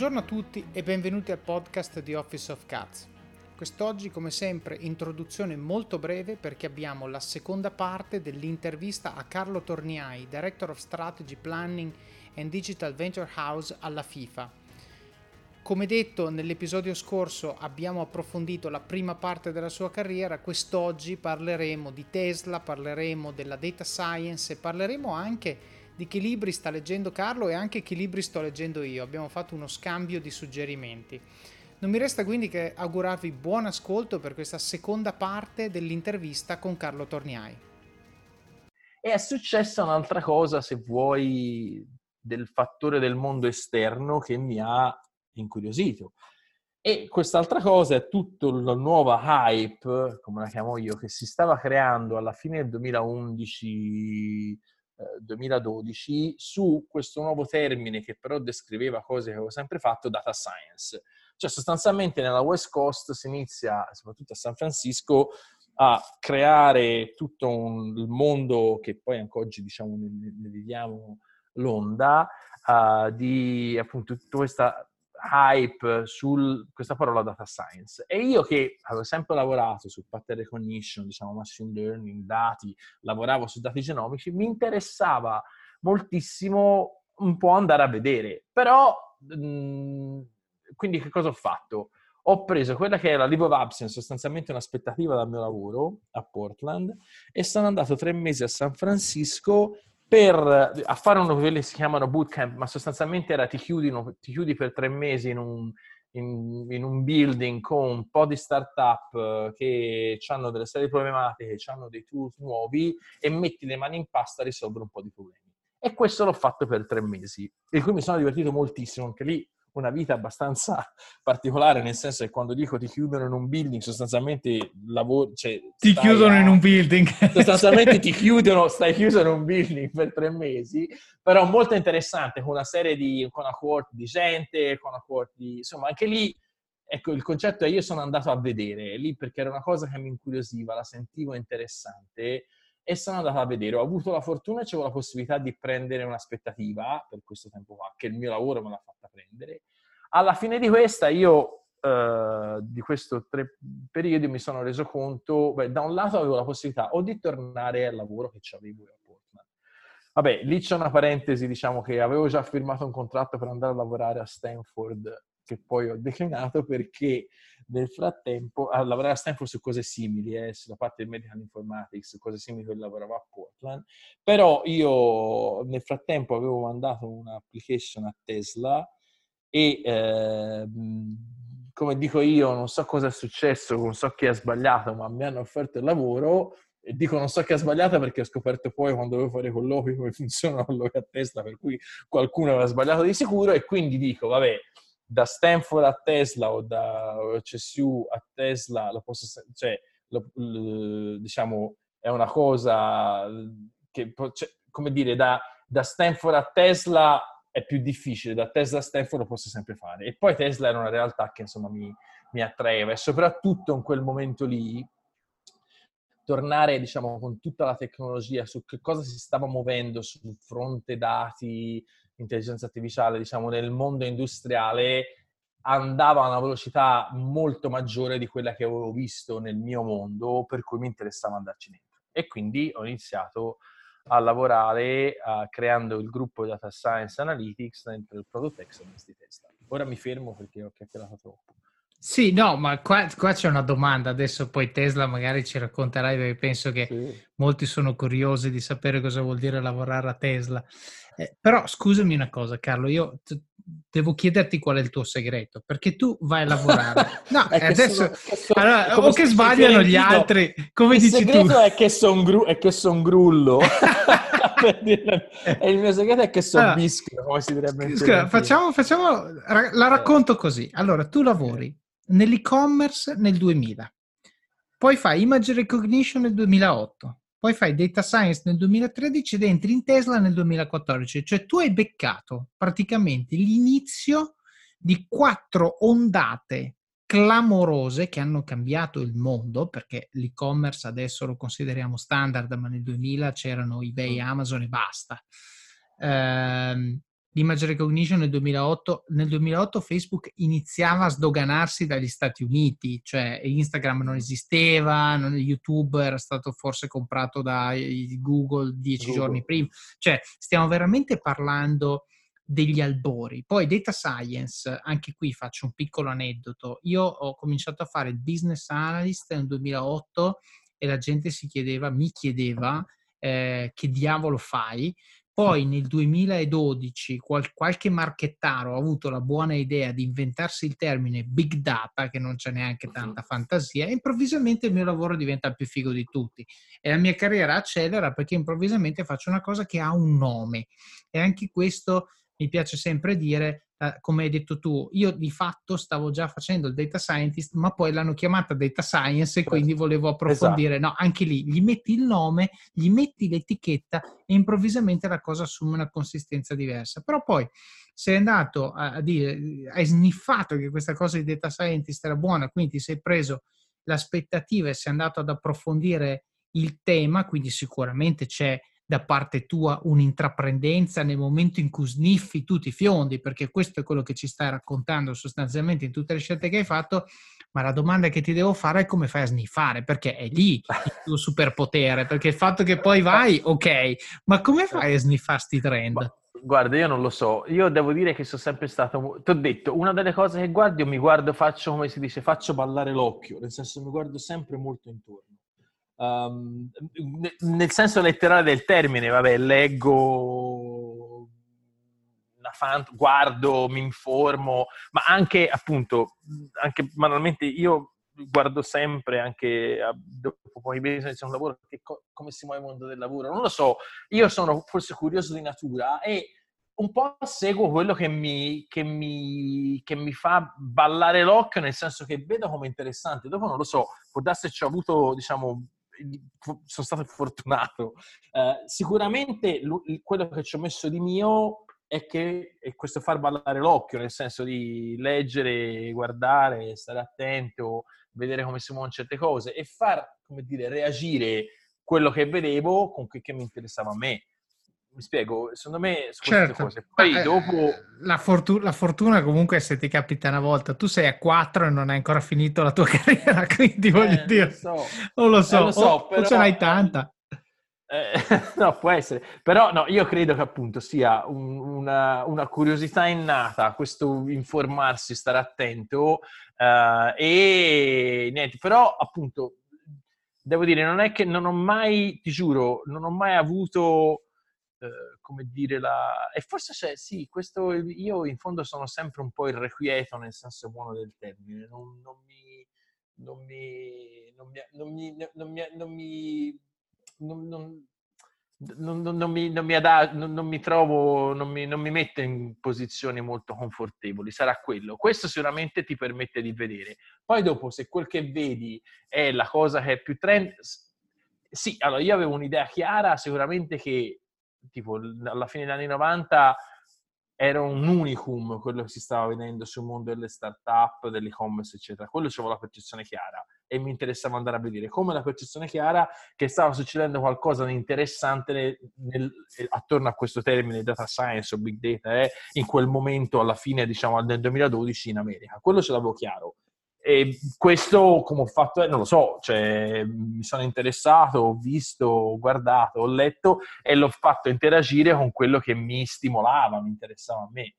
Buongiorno a tutti e benvenuti al podcast di Office of Cats. Quest'oggi, come sempre, introduzione molto breve perché abbiamo la seconda parte dell'intervista a Carlo Torniai, Director of Strategy Planning and Digital Venture House alla FIFA. Come detto nell'episodio scorso abbiamo approfondito la prima parte della sua carriera, quest'oggi parleremo di Tesla, parleremo della data science e parleremo anche di che libri sta leggendo Carlo e anche che libri sto leggendo io. Abbiamo fatto uno scambio di suggerimenti. Non mi resta quindi che augurarvi buon ascolto per questa seconda parte dell'intervista con Carlo Torniai. E è successa un'altra cosa, se vuoi, del fattore del mondo esterno che mi ha incuriosito. E quest'altra cosa è tutta la nuova hype, come la chiamo io, che si stava creando alla fine del 2011 2012 su questo nuovo termine che però descriveva cose che avevo sempre fatto, data science. Cioè sostanzialmente nella West Coast si inizia, soprattutto a San Francisco, a creare tutto un, il mondo che poi anche oggi diciamo ne, ne viviamo l'onda uh, di appunto tutta questa hype su questa parola data science. E io che avevo sempre lavorato su pattern recognition, diciamo machine learning, dati, lavoravo su dati genomici, mi interessava moltissimo un po' andare a vedere. Però, mh, quindi che cosa ho fatto? Ho preso quella che la leave of absence, sostanzialmente un'aspettativa dal mio lavoro a Portland, e sono andato tre mesi a San Francisco per, a fare uno di quelli che si chiamano bootcamp, ma sostanzialmente era ti chiudi, ti chiudi per tre mesi in un, in, in, un building con un po' di startup eh, che hanno delle serie problematiche, hanno dei tools nuovi e metti le mani in pasta a risolvere un po' di problemi. E questo l'ho fatto per tre mesi, e qui mi sono divertito moltissimo, anche lì una vita abbastanza particolare, nel senso che quando dico ti chiudono in un building, sostanzialmente lavori... Cioè, ti chiudono a... in un building. Sostanzialmente ti chiudono, stai chiuso in un building per tre mesi, però molto interessante, con una serie di... con una cohort di gente, con una cohort di... insomma, anche lì... Ecco, il concetto è io sono andato a vedere lì perché era una cosa che mi incuriosiva, la sentivo interessante e sono andato a vedere. Ho avuto la fortuna e avevo la possibilità di prendere un'aspettativa per questo tempo qua, che il mio lavoro me l'ha fatta prendere. Alla fine di questa io, eh, di questo tre periodo, mi sono reso conto, beh, da un lato avevo la possibilità o di tornare al lavoro che avevo a Portland. Vabbè, lì c'è una parentesi, diciamo che avevo già firmato un contratto per andare a lavorare a Stanford che poi ho declinato perché nel frattempo a lavorare a Stanford su cose simili, eh, sulla parte del medical informatics, cose simili che lavoravo a Portland, però io nel frattempo avevo mandato un'application a Tesla e eh, come dico io, non so cosa è successo, non so chi ha sbagliato, ma mi hanno offerto il lavoro e dico non so chi ha sbagliato perché ho scoperto poi quando dovevo fare i colloqui come funzionano colloqui a Tesla, per cui qualcuno aveva sbagliato di sicuro e quindi dico, vabbè, da Stanford a Tesla o da CSU a Tesla, posso, cioè, lo, lo, diciamo, è una cosa che, cioè, come dire, da, da Stanford a Tesla è più difficile, da Tesla a Stanford lo posso sempre fare. E poi Tesla era una realtà che insomma mi, mi attraeva e soprattutto in quel momento lì tornare diciamo con tutta la tecnologia su che cosa si stava muovendo sul fronte dati, intelligenza artificiale, diciamo, nel mondo industriale andava a una velocità molto maggiore di quella che avevo visto nel mio mondo, per cui mi interessava andarci dentro. E quindi ho iniziato a lavorare uh, creando il gruppo Data Science Analytics dentro il Product Excellence di Tesla. Ora mi fermo perché ho chiacchierato troppo. Sì, no, ma qua, qua, c'è una domanda, adesso poi Tesla magari ci racconterai perché penso che sì. molti sono curiosi di sapere cosa vuol dire lavorare a Tesla. Eh, però scusami una cosa Carlo, io t- devo chiederti qual è il tuo segreto, perché tu vai a lavorare. No, adesso... Sono, sono, allora, o che sbagliano gli altri, come il dici tu. Il segreto è che sono gru- son grullo. e il mio segreto è che sono allora, bischio, come si direbbe Scusa, facciamo, facciamo, la racconto così. Allora, tu lavori nell'e-commerce nel 2000, poi fai image recognition nel 2008, poi fai data science nel 2013 ed entri in Tesla nel 2014. Cioè tu hai beccato praticamente l'inizio di quattro ondate clamorose che hanno cambiato il mondo, perché l'e-commerce adesso lo consideriamo standard, ma nel 2000 c'erano eBay, mm. Amazon e basta. Ehm, l'image recognition nel 2008, nel 2008 Facebook iniziava a sdoganarsi dagli Stati Uniti, cioè Instagram non esisteva, non, YouTube era stato forse comprato da Google dieci Google. giorni prima, cioè stiamo veramente parlando degli albori. Poi data science, anche qui faccio un piccolo aneddoto. Io ho cominciato a fare il business analyst nel 2008 e la gente si chiedeva, mi chiedeva eh, che diavolo fai? Poi nel 2012 qual- qualche marchettaro ha avuto la buona idea di inventarsi il termine big data, che non c'è neanche tanta fantasia, e improvvisamente il mio lavoro diventa più figo di tutti. E la mia carriera accelera perché improvvisamente faccio una cosa che ha un nome. E anche questo mi piace sempre dire, eh, come hai detto tu, io di fatto stavo già facendo il data scientist, ma poi l'hanno chiamata data science e quindi volevo approfondire. Esatto. No, anche lì gli metti il nome, gli metti l'etichetta e improvvisamente la cosa assume una consistenza diversa. Però poi sei andato a, a dire, hai sniffato che questa cosa di data scientist era buona, quindi ti sei preso l'aspettativa e sei andato ad approfondire il tema, quindi sicuramente c'è da parte tua un'intraprendenza nel momento in cui sniffi tutti i fiondi, perché questo è quello che ci stai raccontando sostanzialmente in tutte le scelte che hai fatto, ma la domanda che ti devo fare è come fai a sniffare, perché è lì il tuo superpotere, perché il fatto che poi vai, ok, ma come fai a sniffare sti trend? Guarda, io non lo so, io devo dire che sono sempre stato, ti ho detto, una delle cose che guardo, io mi guardo, faccio come si dice, faccio ballare l'occhio, nel senso mi guardo sempre molto intorno Um, nel senso letterale del termine, vabbè, leggo, fan, guardo, mi informo, ma anche appunto, anche banalmente io guardo sempre anche dopo poi business un lavoro che, come si muove il mondo del lavoro. Non lo so io sono forse curioso di natura e un po' seguo quello che mi, che mi, che mi fa ballare l'occhio nel senso che vedo come interessante. Dopo non lo so può darsi ci ho avuto diciamo sono stato fortunato. Uh, sicuramente l- quello che ci ho messo di mio è che è questo far ballare l'occhio, nel senso di leggere, guardare, stare attento, vedere come si muovono certe cose e far, come dire, reagire quello che vedevo con che, che mi interessava a me mi spiego, secondo me certo. cose. Poi eh, dopo... La, fortu- la, fortuna comunque se ti capita una volta, tu sei a 4 e non hai ancora finito la tua carriera, quindi eh, voglio dire... So. Non lo so, eh, lo so o, però... o ce n'hai tanta. Eh, no, può essere. Però no, io credo che appunto sia un, una, una, curiosità innata, questo informarsi, stare attento uh, e niente. Però appunto, devo dire, non è che non ho mai, ti giuro, non ho mai avuto eh, come dire, la... e forse c'è, sì, questo, io in fondo sono sempre un po' irrequieto nel senso buono del termine, non, mi... Non mi, non mi, non mi, non trovo, non mi, non mi mette in posizioni molto confortevoli, sarà quello. Questo sicuramente ti permette di vedere. Poi dopo, se quel che vedi è la cosa che è più trend, sì, allora io avevo un'idea chiara sicuramente che tipo alla fine degli anni 90 era un unicum quello che si stava vedendo sul mondo delle start-up, dell'e-commerce, eccetera. Quello c'avevo la percezione chiara e mi interessava andare a vedere come la percezione chiara che stava succedendo qualcosa di interessante nel, nel, attorno a questo termine data science o big data eh, in quel momento alla fine, diciamo, del 2012 in America. Quello ce l'avevo chiaro. E questo, come ho fatto, non lo so, cioè, mi sono interessato, ho visto, ho guardato, ho letto e l'ho fatto interagire con quello che mi stimolava, mi interessava a me.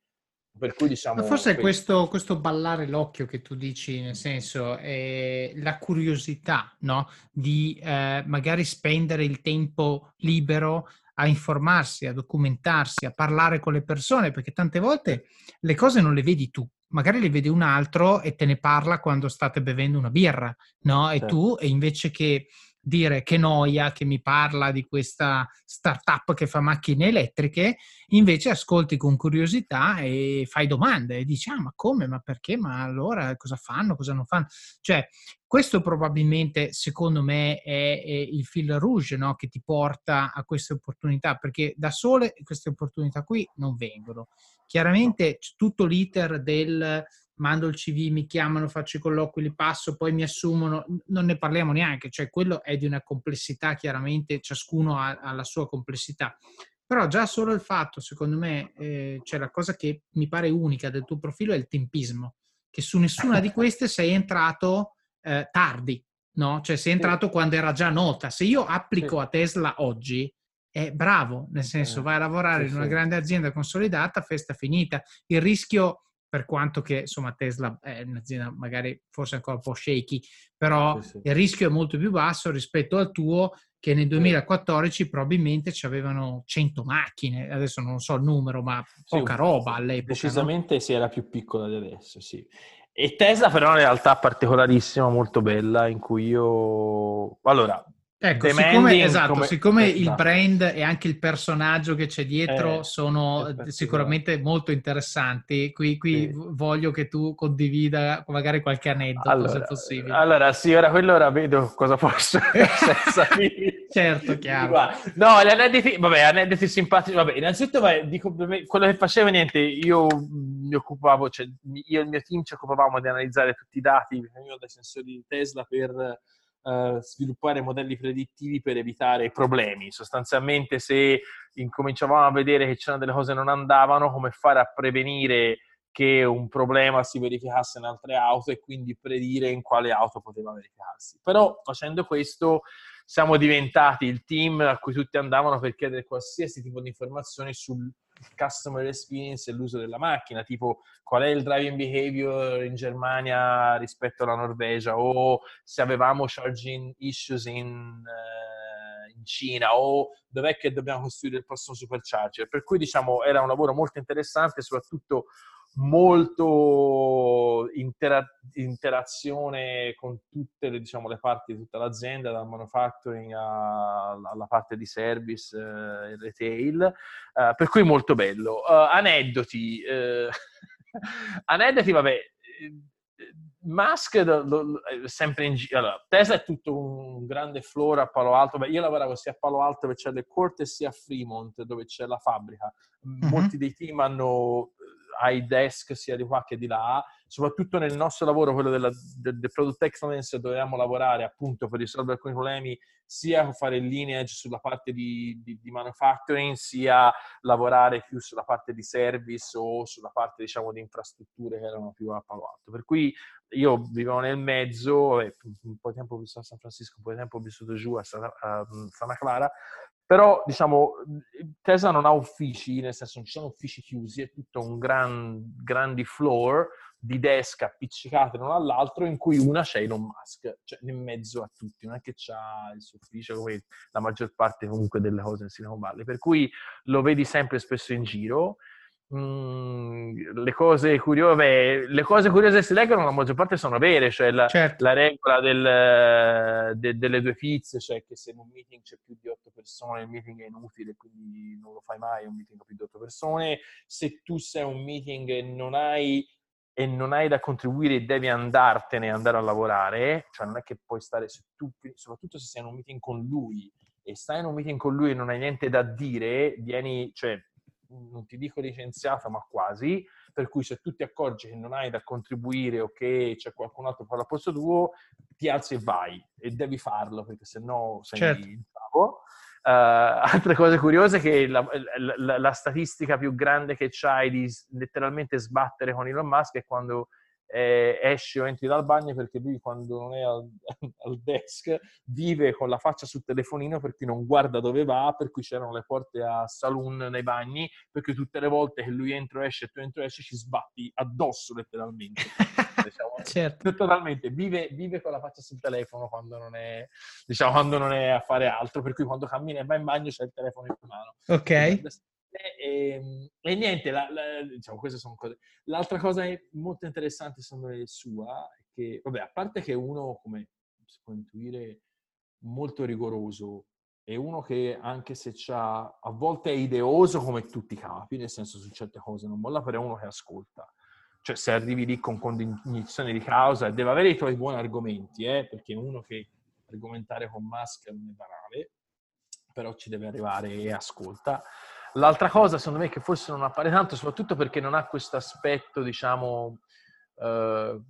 Per cui diciamo. Ma forse è questo, questo, ballare l'occhio che tu dici, nel senso, è la curiosità, no? Di eh, magari spendere il tempo libero a informarsi, a documentarsi, a parlare con le persone, perché tante volte le cose non le vedi tu, magari le vede un altro e te ne parla quando state bevendo una birra, no? E certo. tu, e invece che dire che noia che mi parla di questa startup che fa macchine elettriche, invece ascolti con curiosità e fai domande e dici, ah, ma come, ma perché, ma allora cosa fanno, cosa non fanno? Cioè, questo probabilmente, secondo me, è, è il fil rouge no? che ti porta a queste opportunità, perché da sole queste opportunità qui non vengono. Chiaramente tutto l'iter del mando il CV, mi chiamano, faccio i colloqui, li passo, poi mi assumono, non ne parliamo neanche, cioè quello è di una complessità, chiaramente ciascuno ha, ha la sua complessità. Però già solo il fatto, secondo me, eh, cioè la cosa che mi pare unica del tuo profilo è il tempismo, che su nessuna di queste sei entrato eh, tardi, no? Cioè sei entrato sì. quando era già nota. Se io applico sì. a Tesla oggi, è bravo, nel senso vai a lavorare sì, in una grande azienda consolidata, festa finita. Il rischio per quanto che insomma Tesla è un'azienda magari forse ancora un po' shaky, però sì, sì. il rischio è molto più basso rispetto al tuo che nel 2014 probabilmente ci avevano 100 macchine, adesso non so il numero, ma poca sì, roba all'epoca. Decisamente no? si era più piccola di adesso, sì. E Tesla però è una realtà particolarissima, molto bella, in cui io... Allora, Ecco, siccome, esatto, come... siccome il brand e anche il personaggio che c'è dietro eh, sono sicuramente molto interessanti, qui, qui sì. voglio che tu condivida magari qualche aneddoto allora, se possibile. Allora, sì, ora quello ora vedo cosa posso senza Certo, chiaro. No, gli aneddoti, vabbè, aneddoti simpatici, vabbè, innanzitutto vai, dico, quello che facevo niente, io mi occupavo, cioè io e il mio team ci occupavamo di analizzare tutti i dati che venivano dai sensori di Tesla per Uh, sviluppare modelli predittivi per evitare problemi. Sostanzialmente, se incominciavamo a vedere che c'erano delle cose che non andavano, come fare a prevenire che un problema si verificasse in altre auto e quindi predire in quale auto poteva verificarsi. Però facendo questo siamo diventati il team a cui tutti andavano per chiedere qualsiasi tipo di informazioni sul customer experience e l'uso della macchina, tipo qual è il driving behavior in Germania rispetto alla Norvegia o se avevamo charging issues in, uh, in Cina o dov'è che dobbiamo costruire il prossimo supercharger. Per cui diciamo era un lavoro molto interessante, soprattutto molto intera- interazione con tutte le, diciamo, le, parti di tutta l'azienda, dal manufacturing a, alla parte di service e eh, retail, eh, per cui molto bello. Uh, aneddoti, eh, aneddoti, vabbè, Musk lo, sempre in giro. Allora, Tesla è tutto un grande floor a Palo Alto. Beh, io lavoravo sia a Palo Alto dove c'è le corte sia a Fremont dove c'è la fabbrica. Mm-hmm. Molti dei team hanno ai desk sia di qua che di là, soprattutto nel nostro lavoro, quello della, del, del Product Excellence, dovevamo lavorare appunto per risolvere alcuni problemi, sia fare lineage sulla parte di, di, di, manufacturing, sia lavorare più sulla parte di service o sulla parte, diciamo, di infrastrutture che erano più a Palo Alto. Per cui io vivevo nel mezzo, un po' di tempo ho vissuto a San Francisco, un po' di tempo ho vissuto giù a Santa, a Santa Clara, però, diciamo, Tesla non ha uffici, nel senso non ci sono uffici chiusi, è tutto un gran, grandi floor di desk appiccicate l'uno all'altro in cui una c'è Elon Musk, cioè in mezzo a tutti, non è che c'ha il suo ufficio come la maggior parte comunque delle cose in Silicon Valley, per cui lo vedi sempre spesso in giro Mm, le, cose curiose, le cose curiose che si leggono la maggior parte sono vere, cioè la, certo. la regola del, de, delle due pizze, cioè che se in un meeting c'è più di otto persone il meeting è inutile, quindi non lo fai mai un meeting con più di otto persone. Se tu sei un meeting e non hai, e non hai da contribuire e devi andartene andare a lavorare, cioè non è che puoi stare, se tu, soprattutto se sei in un meeting con lui e stai in un meeting con lui e non hai niente da dire, vieni, cioè non ti dico licenziato, ma quasi, per cui se tu ti accorgi che non hai da contribuire o che c'è qualcun altro che fa al posto tuo, ti alzi e vai e devi farlo perché se no sei certo. in capo. Uh, altre cose curiose che la, la, la, statistica più grande che c'hai di letteralmente sbattere con Elon Musk è quando eh, esci o entri dal bagno perché lui quando non è al, al, desk vive con la faccia sul telefonino perché non guarda dove va, per cui c'erano le porte a saloon nei bagni, perché tutte le volte che lui entra o esce e tu entro e esci ci sbatti addosso letteralmente. diciamo, certo. Totalmente, vive, vive, con la faccia sul telefono quando non, è, diciamo, quando non è a fare altro, per cui quando cammina e va in bagno c'è il telefono in mano. Ok. E, ehm, e, niente, la, la, diciamo, queste sono cose. L'altra cosa molto interessante, secondo me, sua, è che, vabbè, a parte che uno, come si può intuire, molto rigoroso, è uno che anche se c'ha, a volte è ideoso come tutti i capi, nel senso su certe cose non molla, però è uno che ascolta. Cioè se arrivi lì con cognizione di causa, deve avere i tuoi buoni argomenti, eh, perché uno che argomentare con Musk non è banale, però ci deve arrivare e ascolta. L'altra cosa, secondo me, che forse non appare tanto, soprattutto perché non ha questo aspetto, diciamo, eh,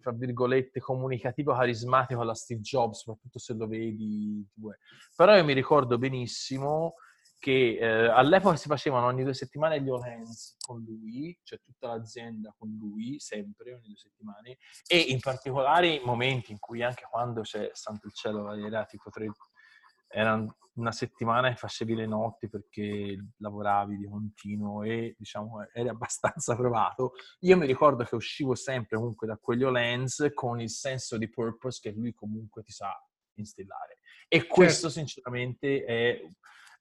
tra virgolette, comunicativo, carismatico alla Steve Jobs, soprattutto se lo vedi. Però io mi ricordo benissimo che eh, all'epoca si facevano ogni due settimane gli all-hands con lui, cioè tutta l'azienda con lui, sempre, ogni due settimane, e in particolare momenti in cui anche quando c'è Santo il Cielo era tipo tre, era una settimana e facevi le notti perché lavoravi di continuo e diciamo eri abbastanza provato, io mi ricordo che uscivo sempre comunque da quegli all-hands con il senso di purpose che lui comunque ti sa instillare. E questo certo. sinceramente è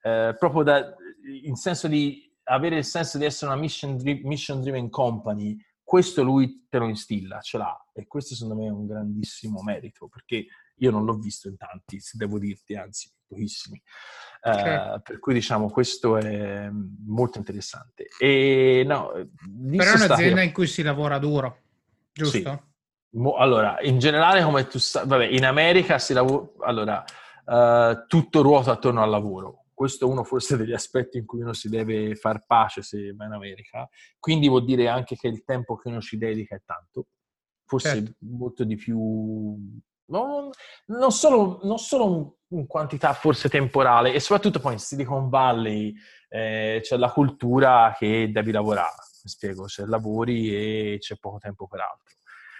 eh, proprio da, in senso di avere il senso di essere una mission, mission driven company, questo lui te lo instilla, ce l'ha e questo secondo me è un grandissimo merito perché io non l'ho visto in tanti, se devo dirti, anzi pochissimi. Okay. Uh, per cui diciamo questo è molto interessante. E, no, Però è un'azienda stati... in cui si lavora duro, giusto? Sì. Allora, in generale, come tu sai, vabbè, in America si lavora, allora, uh, tutto ruota attorno al lavoro questo è uno forse degli aspetti in cui uno si deve far pace se va in America, quindi vuol dire anche che il tempo che uno ci dedica è tanto, forse certo. molto di più, non, non, solo, non solo in quantità forse temporale, e soprattutto poi in Silicon Valley eh, c'è la cultura che devi lavorare, mi spiego, c'è lavori e c'è poco tempo per altro.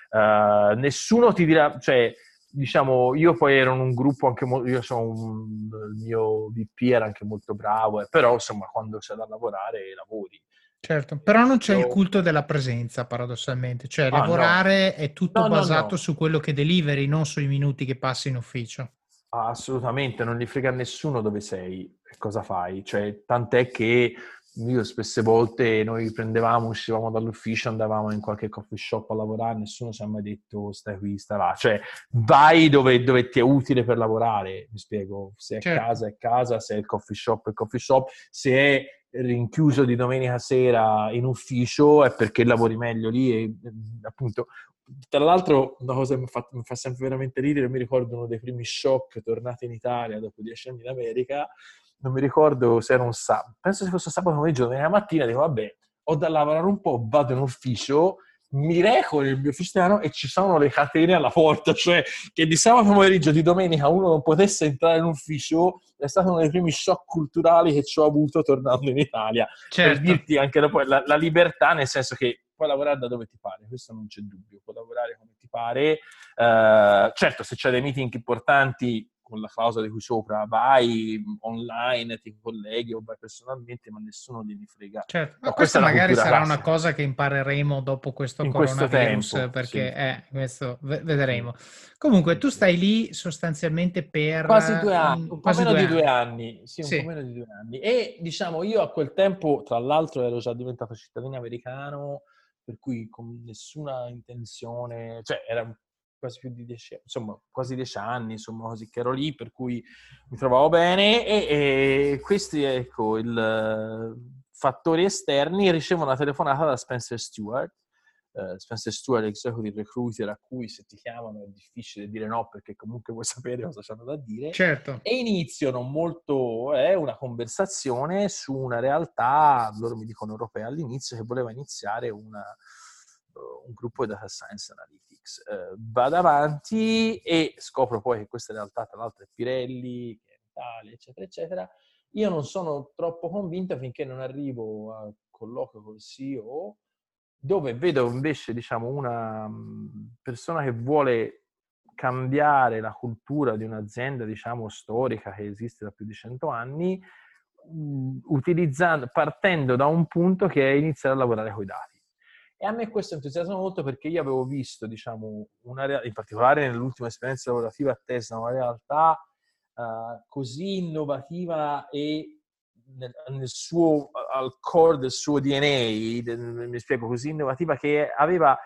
Uh, nessuno ti dirà, cioè diciamo, io poi ero in un gruppo anche molto, io sono un, il mio VP era anche molto bravo, eh, però insomma quando c'è da lavorare lavori. Certo, però non c'è il culto della presenza paradossalmente, cioè ah, lavorare no. è tutto no, basato no, su quello che deliveri, non sui minuti che passi in ufficio. assolutamente, non gli frega nessuno dove sei e cosa fai, cioè tant'è che io spesse volte noi prendevamo, uscivamo dall'ufficio, andavamo in qualche coffee shop a lavorare, nessuno ci ha mai detto stai qui, stai là. Cioè, vai dove, dove ti è utile per lavorare, mi spiego. Se è certo. casa è casa, se è il coffee shop è il coffee shop, se è rinchiuso di domenica sera in ufficio è perché lavori meglio lì e appunto tra l'altro una cosa che mi fa, mi fa sempre veramente ridere, mi ricordo uno dei primi shock tornati in Italia dopo dieci anni in America, non mi ricordo se era un sabato, penso se fosse sabato pomeriggio, domenica mattina, dico vabbè, ho da lavorare un po', vado in ufficio, mi reco nel mio ufficio e ci sono le catene alla porta, cioè che di sabato pomeriggio, di domenica uno non potesse entrare in ufficio è stato uno dei primi shock culturali che ci ho avuto tornando in Italia. Certo. Per dirti anche dopo la, la libertà, nel senso che puoi lavorare da dove ti pare, questo non c'è dubbio, puoi lavorare come ti pare. Uh, certo, se c'è dei meeting importanti con la clausola di qui sopra, vai online, ti colleghi o vai personalmente, ma nessuno gliene frega. Certo, ma questa magari sarà classica. una cosa che impareremo dopo questo In coronavirus, questo tempo, perché sì. eh, questo vedremo. Comunque, tu stai lì sostanzialmente per... Quasi due anni, un po' meno due di due anni. Sì, un sì. po' meno di due anni. E diciamo, io a quel tempo, tra l'altro, ero già diventato cittadino americano, per cui con nessuna intenzione, cioè era quasi più di dieci, insomma, quasi dieci anni, insomma, così che ero lì, per cui mi trovavo bene e, e questi, ecco, il fattori esterni, ricevo una telefonata da Spencer Stewart, uh, Spencer Stewart, executive recruiter, a cui se ti chiamano è difficile dire no perché comunque vuoi sapere cosa hanno da dire. Certo. E iniziano molto, è eh, una conversazione su una realtà, loro mi dicono europea all'inizio, che voleva iniziare una, un gruppo di data science analytics. Eh, vado avanti e scopro poi che questa realtà, tra l'altro, è Pirelli, che è Italia, eccetera, eccetera. Io non sono troppo convinto finché non arrivo al colloquio col CEO, dove vedo invece, diciamo, una persona che vuole cambiare la cultura di un'azienda, diciamo, storica che esiste da più di cento anni, utilizzando, partendo da un punto che è iniziare a lavorare con i dati. E a me questo entusiasma molto perché io avevo visto, diciamo, una, in particolare nell'ultima esperienza lavorativa a Tesla, una realtà uh, così innovativa e nel, nel, suo, al core del suo DNA, del, mi spiego, così innovativa che aveva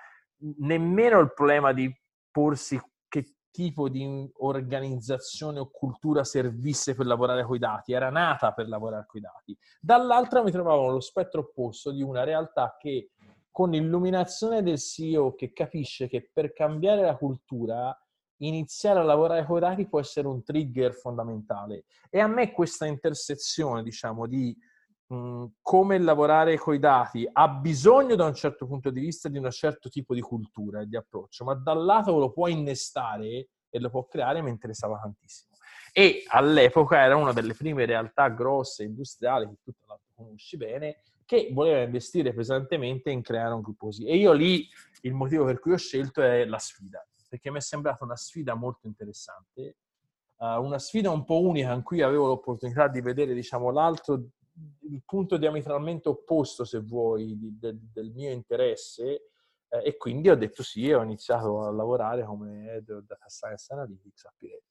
nemmeno il problema di porsi che tipo di organizzazione o cultura servisse per lavorare con i dati, era nata per lavorare con i dati. Dall'altra mi trovavo allo spettro opposto di una realtà che con l'illuminazione del CEO che capisce che per cambiare la cultura iniziare a lavorare con i dati può essere un trigger fondamentale. E a me questa intersezione, diciamo, di mh, come lavorare con i dati ha bisogno da un certo punto di vista di un certo tipo di cultura e di approccio, ma dal lato lo può innestare e lo può creare mi interessava tantissimo. e all'epoca era una delle prime realtà grosse industriali che tu l'altro conosci bene che voleva investire pesantemente in creare un gruppo così. E io lì il motivo per cui ho scelto è la sfida, perché mi è sembrata una sfida molto interessante, uh, una sfida un po' unica in cui avevo l'opportunità di vedere, diciamo, l'altro, il punto diametralmente opposto, se vuoi, di, de, del mio interesse, eh, e quindi ho detto sì e ho iniziato a lavorare come Data Science Analytics a Pirelli.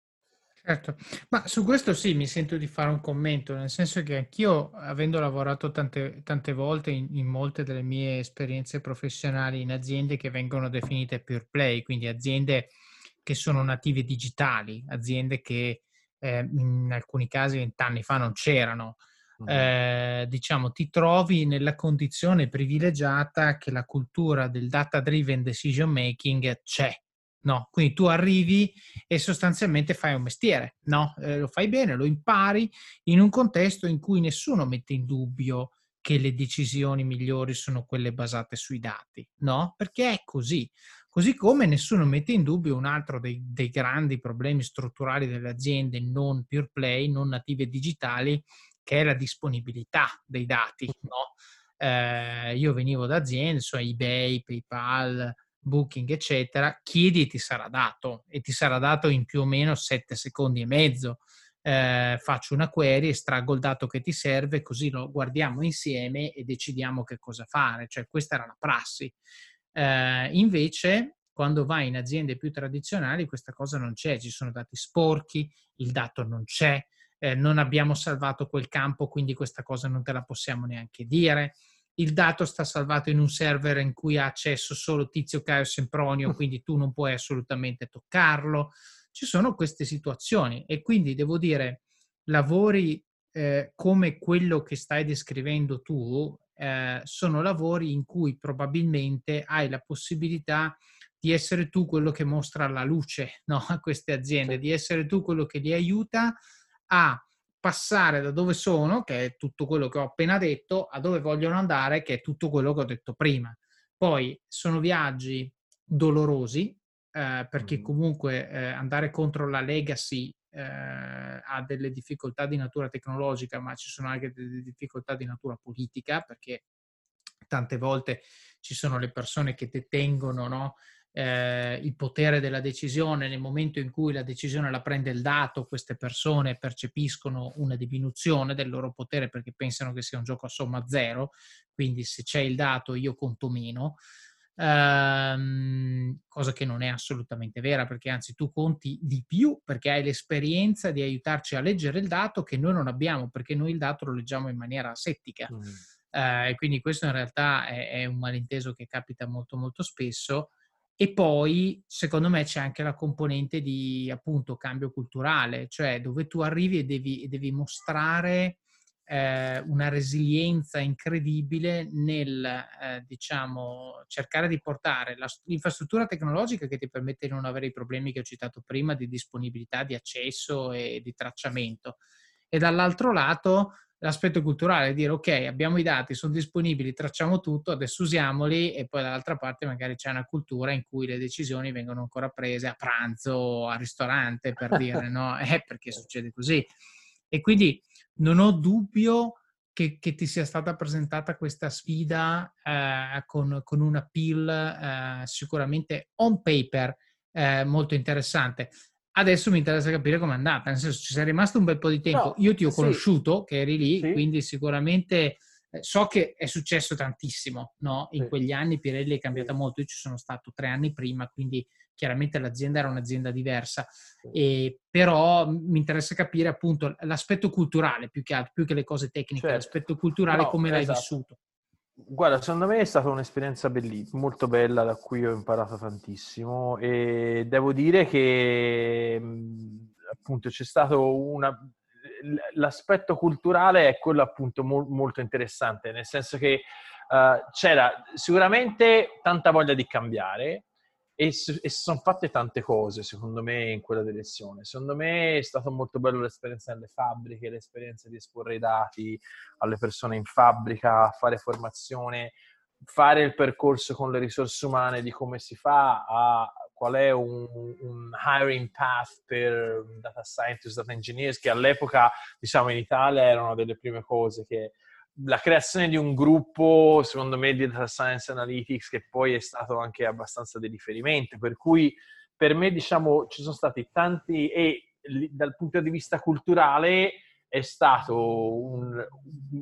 Certo, ma su questo sì, mi sento di fare un commento, nel senso che anch'io, avendo lavorato tante, tante volte in, in molte delle mie esperienze professionali in aziende che vengono definite pure play, quindi aziende che sono native digitali, aziende che eh, in alcuni casi vent'anni fa non c'erano, eh, diciamo, ti trovi nella condizione privilegiata che la cultura del data driven decision making c'è No, quindi tu arrivi e sostanzialmente fai un mestiere, no? Eh, lo fai bene, lo impari in un contesto in cui nessuno mette in dubbio che le decisioni migliori sono quelle basate sui dati, no? Perché è così. Così come nessuno mette in dubbio un altro dei, dei grandi problemi strutturali delle aziende non pure play, non native digitali, che è la disponibilità dei dati, no? Eh, io venivo da aziende, so eBay, PayPal, Booking, eccetera, chiedi e ti sarà dato e ti sarà dato in più o meno 7 secondi e mezzo. Eh, faccio una query, estraggo il dato che ti serve, così lo guardiamo insieme e decidiamo che cosa fare. Cioè, questa era la prassi. Eh, invece, quando vai in aziende più tradizionali, questa cosa non c'è, ci sono dati sporchi, il dato non c'è, eh, non abbiamo salvato quel campo, quindi questa cosa non te la possiamo neanche dire il dato sta salvato in un server in cui ha accesso solo Tizio Caio Sempronio, mm. quindi tu non puoi assolutamente toccarlo. Ci sono queste situazioni e quindi devo dire, lavori eh, come quello che stai descrivendo tu eh, sono lavori in cui probabilmente hai la possibilità di essere tu quello che mostra la luce no? a queste aziende, di essere tu quello che li aiuta a passare da dove sono, che è tutto quello che ho appena detto, a dove vogliono andare, che è tutto quello che ho detto prima. Poi sono viaggi dolorosi, eh, perché comunque eh, andare contro la legacy eh, ha delle difficoltà di natura tecnologica, ma ci sono anche delle difficoltà di natura politica, perché tante volte ci sono le persone che detengono no, eh, il potere della decisione, nel momento in cui la decisione la prende il dato, queste persone percepiscono una diminuzione del loro potere perché pensano che sia un gioco a somma zero, quindi se c'è il dato io conto meno. Um, cosa che non è assolutamente vera perché anzi tu conti di più perché hai l'esperienza di aiutarci a leggere il dato che noi non abbiamo perché noi il dato lo leggiamo in maniera asettica mm. uh, e quindi questo in realtà è, è, un malinteso che capita molto molto spesso e poi, secondo me, c'è anche la componente di appunto cambio culturale, cioè dove tu arrivi e devi, devi mostrare eh, una resilienza incredibile nel, eh, diciamo, cercare di portare la, l'infrastruttura tecnologica che ti permette di non avere i problemi che ho citato prima di disponibilità, di accesso e di tracciamento. E dall'altro lato l'aspetto culturale, dire ok, abbiamo i dati, sono disponibili, tracciamo tutto, adesso usiamoli e poi dall'altra parte magari c'è una cultura in cui le decisioni vengono ancora prese a pranzo, al ristorante, per dire, no? Eh, perché succede così. E quindi non ho dubbio che, che ti sia stata presentata questa sfida eh, con, con, una pill eh, sicuramente on paper eh, molto interessante. Adesso mi interessa capire com'è andata, nel senso ci sei rimasto un bel po' di tempo. No, Io ti ho conosciuto, sì. che eri lì, sì. quindi sicuramente eh, so che è successo tantissimo, no? In sì. quegli anni Pirelli è cambiata molto, io ci sono stato tre anni prima, quindi chiaramente l'azienda era un'azienda diversa, e, però mi interessa capire appunto l'aspetto culturale più che, più che le cose tecniche, certo. l'aspetto culturale no, come esatto. l'hai vissuto. Guarda, secondo me è stata un'esperienza bellissima, molto bella, da cui ho imparato tantissimo e devo dire che appunto c'è stato una... L'aspetto culturale è quello appunto mo- molto interessante, nel senso che uh, c'era sicuramente tanta voglia di cambiare, e, si sono fatte tante cose, secondo me, in quella direzione. Secondo me è stata molto bella l'esperienza nelle fabbriche, l'esperienza di esporre i dati alle persone in fabbrica, fare formazione, fare il percorso con le risorse umane di come si fa a qual è un, un, hiring path per data scientists, data engineers, che all'epoca, diciamo, in Italia erano delle prime cose che la creazione di un gruppo, secondo me, di data science analytics che poi è stato anche abbastanza di riferimento, per cui per me, diciamo, ci sono stati tanti e dal punto di vista culturale è stato un,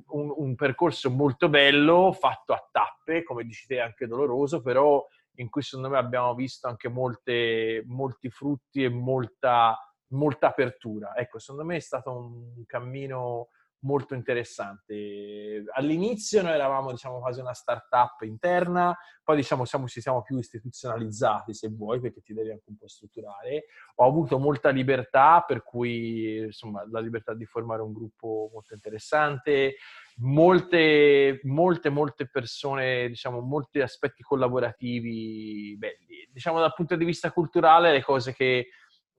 un, un percorso molto bello, fatto a tappe, come dici te, anche doloroso, però in cui secondo me abbiamo visto anche molte, molti frutti e molta, molta apertura. Ecco, secondo me è stato un cammino molto interessante. All'inizio noi eravamo, diciamo, quasi una startup interna, poi diciamo siamo, ci siamo più istituzionalizzati, se vuoi, perché ti devi anche un po' strutturare. Ho avuto molta libertà, per cui, insomma, la libertà di formare un gruppo molto interessante, molte, molte, molte persone, diciamo, molti aspetti collaborativi belli. Diciamo, dal punto di vista culturale, le cose che,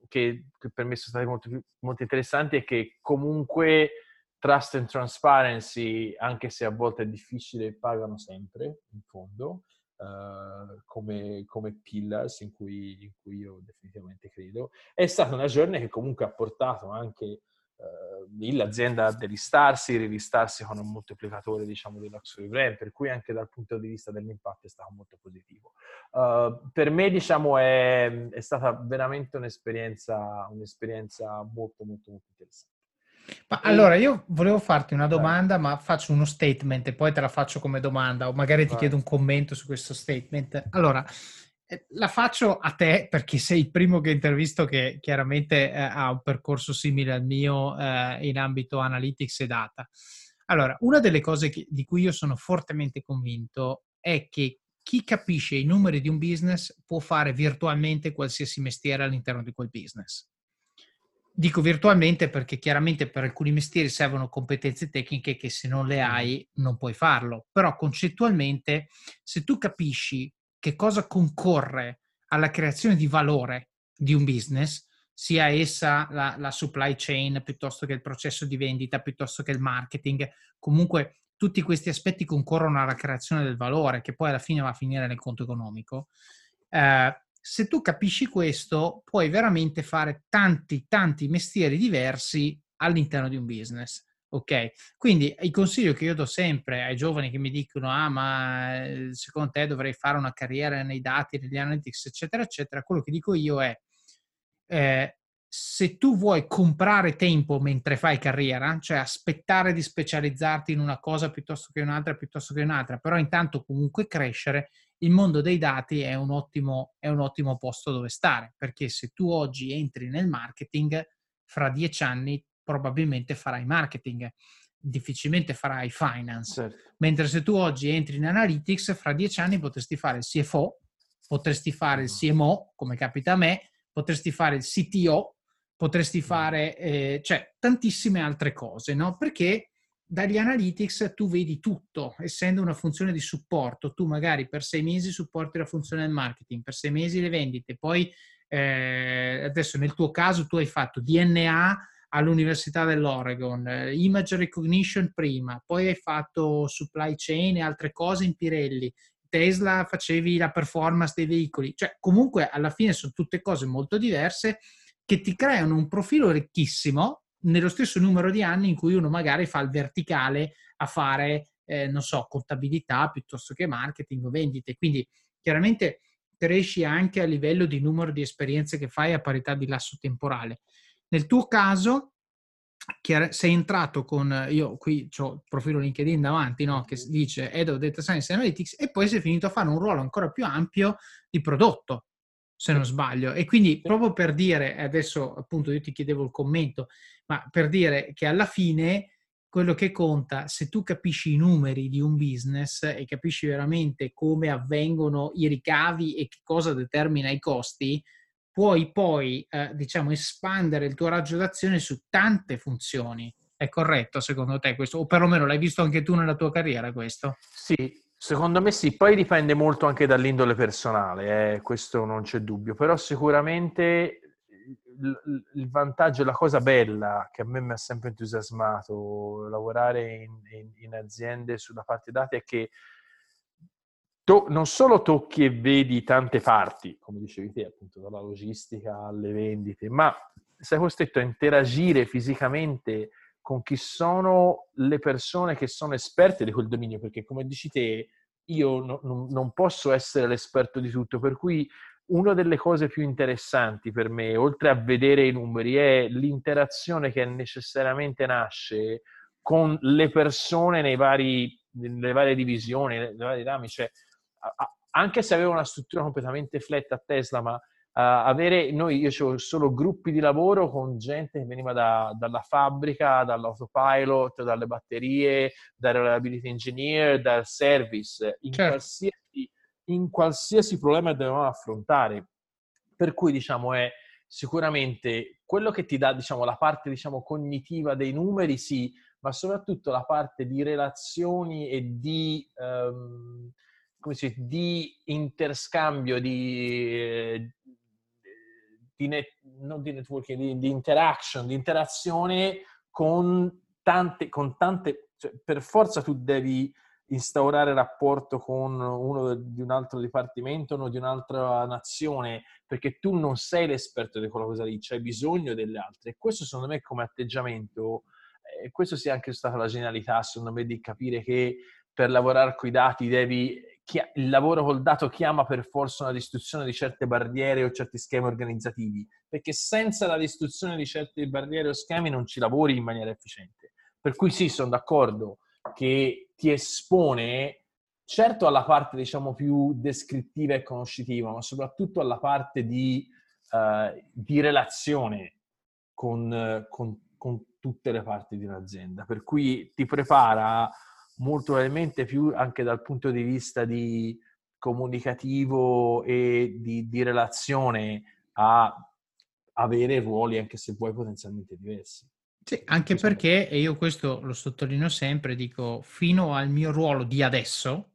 che, che per me sono state molto, molto interessanti è che comunque trust and transparency, anche se a volte è difficile, pagano sempre, in fondo, uh, come, come, pillars in cui, in cui, io definitivamente credo. È stata una journey che comunque ha portato anche uh, l'azienda a delistarsi, rilistarsi con un moltiplicatore, diciamo, del luxury brand, per cui anche dal punto di vista dell'impatto è stato molto positivo. Uh, per me, diciamo, è, è stata veramente un'esperienza, un'esperienza molto, molto, molto interessante. Ma allora io volevo farti una domanda, ma faccio uno statement e poi te la faccio come domanda, o magari ti Vai. chiedo un commento su questo statement. Allora, eh, la faccio a te perché sei il primo che intervisto che chiaramente eh, ha un percorso simile al mio eh, in ambito analytics e data. Allora, una delle cose che, di cui io sono fortemente convinto è che chi capisce i numeri di un business può fare virtualmente qualsiasi mestiere all'interno di quel business. Dico virtualmente perché chiaramente per alcuni mestieri servono competenze tecniche che se non le hai non puoi farlo, però concettualmente se tu capisci che cosa concorre alla creazione di valore di un business, sia essa la, la supply chain piuttosto che il processo di vendita, piuttosto che il marketing, comunque tutti questi aspetti concorrono alla creazione del valore che poi alla fine va a finire nel conto economico. Eh, se tu capisci questo, puoi veramente fare tanti, tanti mestieri diversi all'interno di un business. Ok, quindi il consiglio che io do sempre ai giovani che mi dicono: Ah, ma eh, secondo te dovrei fare una carriera nei dati, negli analytics, eccetera, eccetera. Quello che dico io è: eh, se tu vuoi comprare tempo mentre fai carriera, cioè aspettare di specializzarti in una cosa piuttosto che un'altra, piuttosto che un'altra, però intanto comunque crescere, il mondo dei dati è un, ottimo, è un ottimo posto dove stare, perché se tu oggi entri nel marketing, fra dieci anni probabilmente farai marketing, difficilmente farai finance. Certo. Mentre se tu oggi entri in analytics, fra dieci anni potresti fare il CFO, potresti fare il CMO, come capita a me, potresti fare il CTO, potresti fare, eh, cioè, tantissime altre cose, no? Perché dagli analytics tu vedi tutto, essendo una funzione di supporto, tu magari per sei mesi supporti la funzione del marketing, per sei mesi le vendite, poi eh, adesso nel tuo caso tu hai fatto DNA, all'Università dell'Oregon, eh, image recognition prima, poi hai fatto supply chain e altre cose in Pirelli, Tesla facevi la performance dei veicoli, cioè comunque alla fine sono tutte cose molto diverse che ti creano un profilo ricchissimo nello stesso numero di anni in cui uno magari fa il verticale a fare, eh, non so, contabilità piuttosto che marketing o vendite. Quindi chiaramente cresci anche a livello di numero di esperienze che fai a parità di lasso temporale. Nel tuo caso, sei entrato con, io qui ho il profilo LinkedIn davanti, no? che dice Head of Data Science Analytics, e poi sei finito a fare un ruolo ancora più ampio di prodotto, se non sbaglio. E quindi proprio per dire, adesso appunto io ti chiedevo il commento, ma per dire che alla fine quello che conta, se tu capisci i numeri di un business e capisci veramente come avvengono i ricavi e che cosa determina i costi, puoi poi, eh, diciamo, espandere il tuo raggio d'azione su tante funzioni. È corretto secondo te questo? O perlomeno l'hai visto anche tu nella tua carriera questo? Sì, secondo me sì. Poi dipende molto anche dall'indole personale, eh, questo non c'è dubbio. Però sicuramente il, vantaggio, la cosa bella che a me mi ha sempre entusiasmato lavorare in, in, in aziende sulla parte dati è che to- non solo tocchi e vedi tante parti, come dicevi te, appunto dalla logistica alle vendite, ma sei costretto a interagire fisicamente con chi sono le persone che sono esperte di quel dominio, perché come dici te, io no, non posso essere l'esperto di tutto, per cui una delle cose più interessanti per me, oltre a vedere i numeri, è l'interazione che necessariamente nasce con le persone nei vari, nelle varie divisioni, nei vari rami. Cioè, anche se avevo una struttura completamente flat a Tesla, ma uh, avere noi, io avevo solo gruppi di lavoro con gente che veniva da, dalla fabbrica, dall'autopilot, dalle batterie, dal reliability engineer, dal service, in certo. qualsiasi in qualsiasi problema dovevamo affrontare. Per cui, diciamo, è sicuramente quello che ti dà, diciamo, la parte, diciamo, cognitiva dei numeri, sì, ma soprattutto la parte di relazioni e di, si dice, di interscambio, di, di, net, di networking, di, di, interaction, di interazione con tante, con tante cioè, per forza tu devi instaurare rapporto con uno di un altro dipartimento, uno di un'altra nazione, perché tu non sei l'esperto di quella cosa lì, c'hai bisogno delle altre. E questo secondo me come atteggiamento, eh, questo sia anche stata la genialità, secondo me, di capire che per lavorare con i dati devi, il lavoro col dato chiama per forza una distruzione di certe barriere o certi schemi organizzativi, perché senza la distruzione di certe barriere o schemi non ci lavori in maniera efficiente. Per cui sì, sono d'accordo che ti espone certo alla parte diciamo più descrittiva e conoscitiva, ma soprattutto alla parte di, uh, di relazione con, con, con, tutte le parti di un'azienda. Per cui ti prepara molto probabilmente più anche dal punto di vista di comunicativo e di, di relazione a avere ruoli anche se vuoi potenzialmente diversi. Sì, anche perché, e io questo lo sottolineo sempre, dico, fino al mio ruolo di adesso,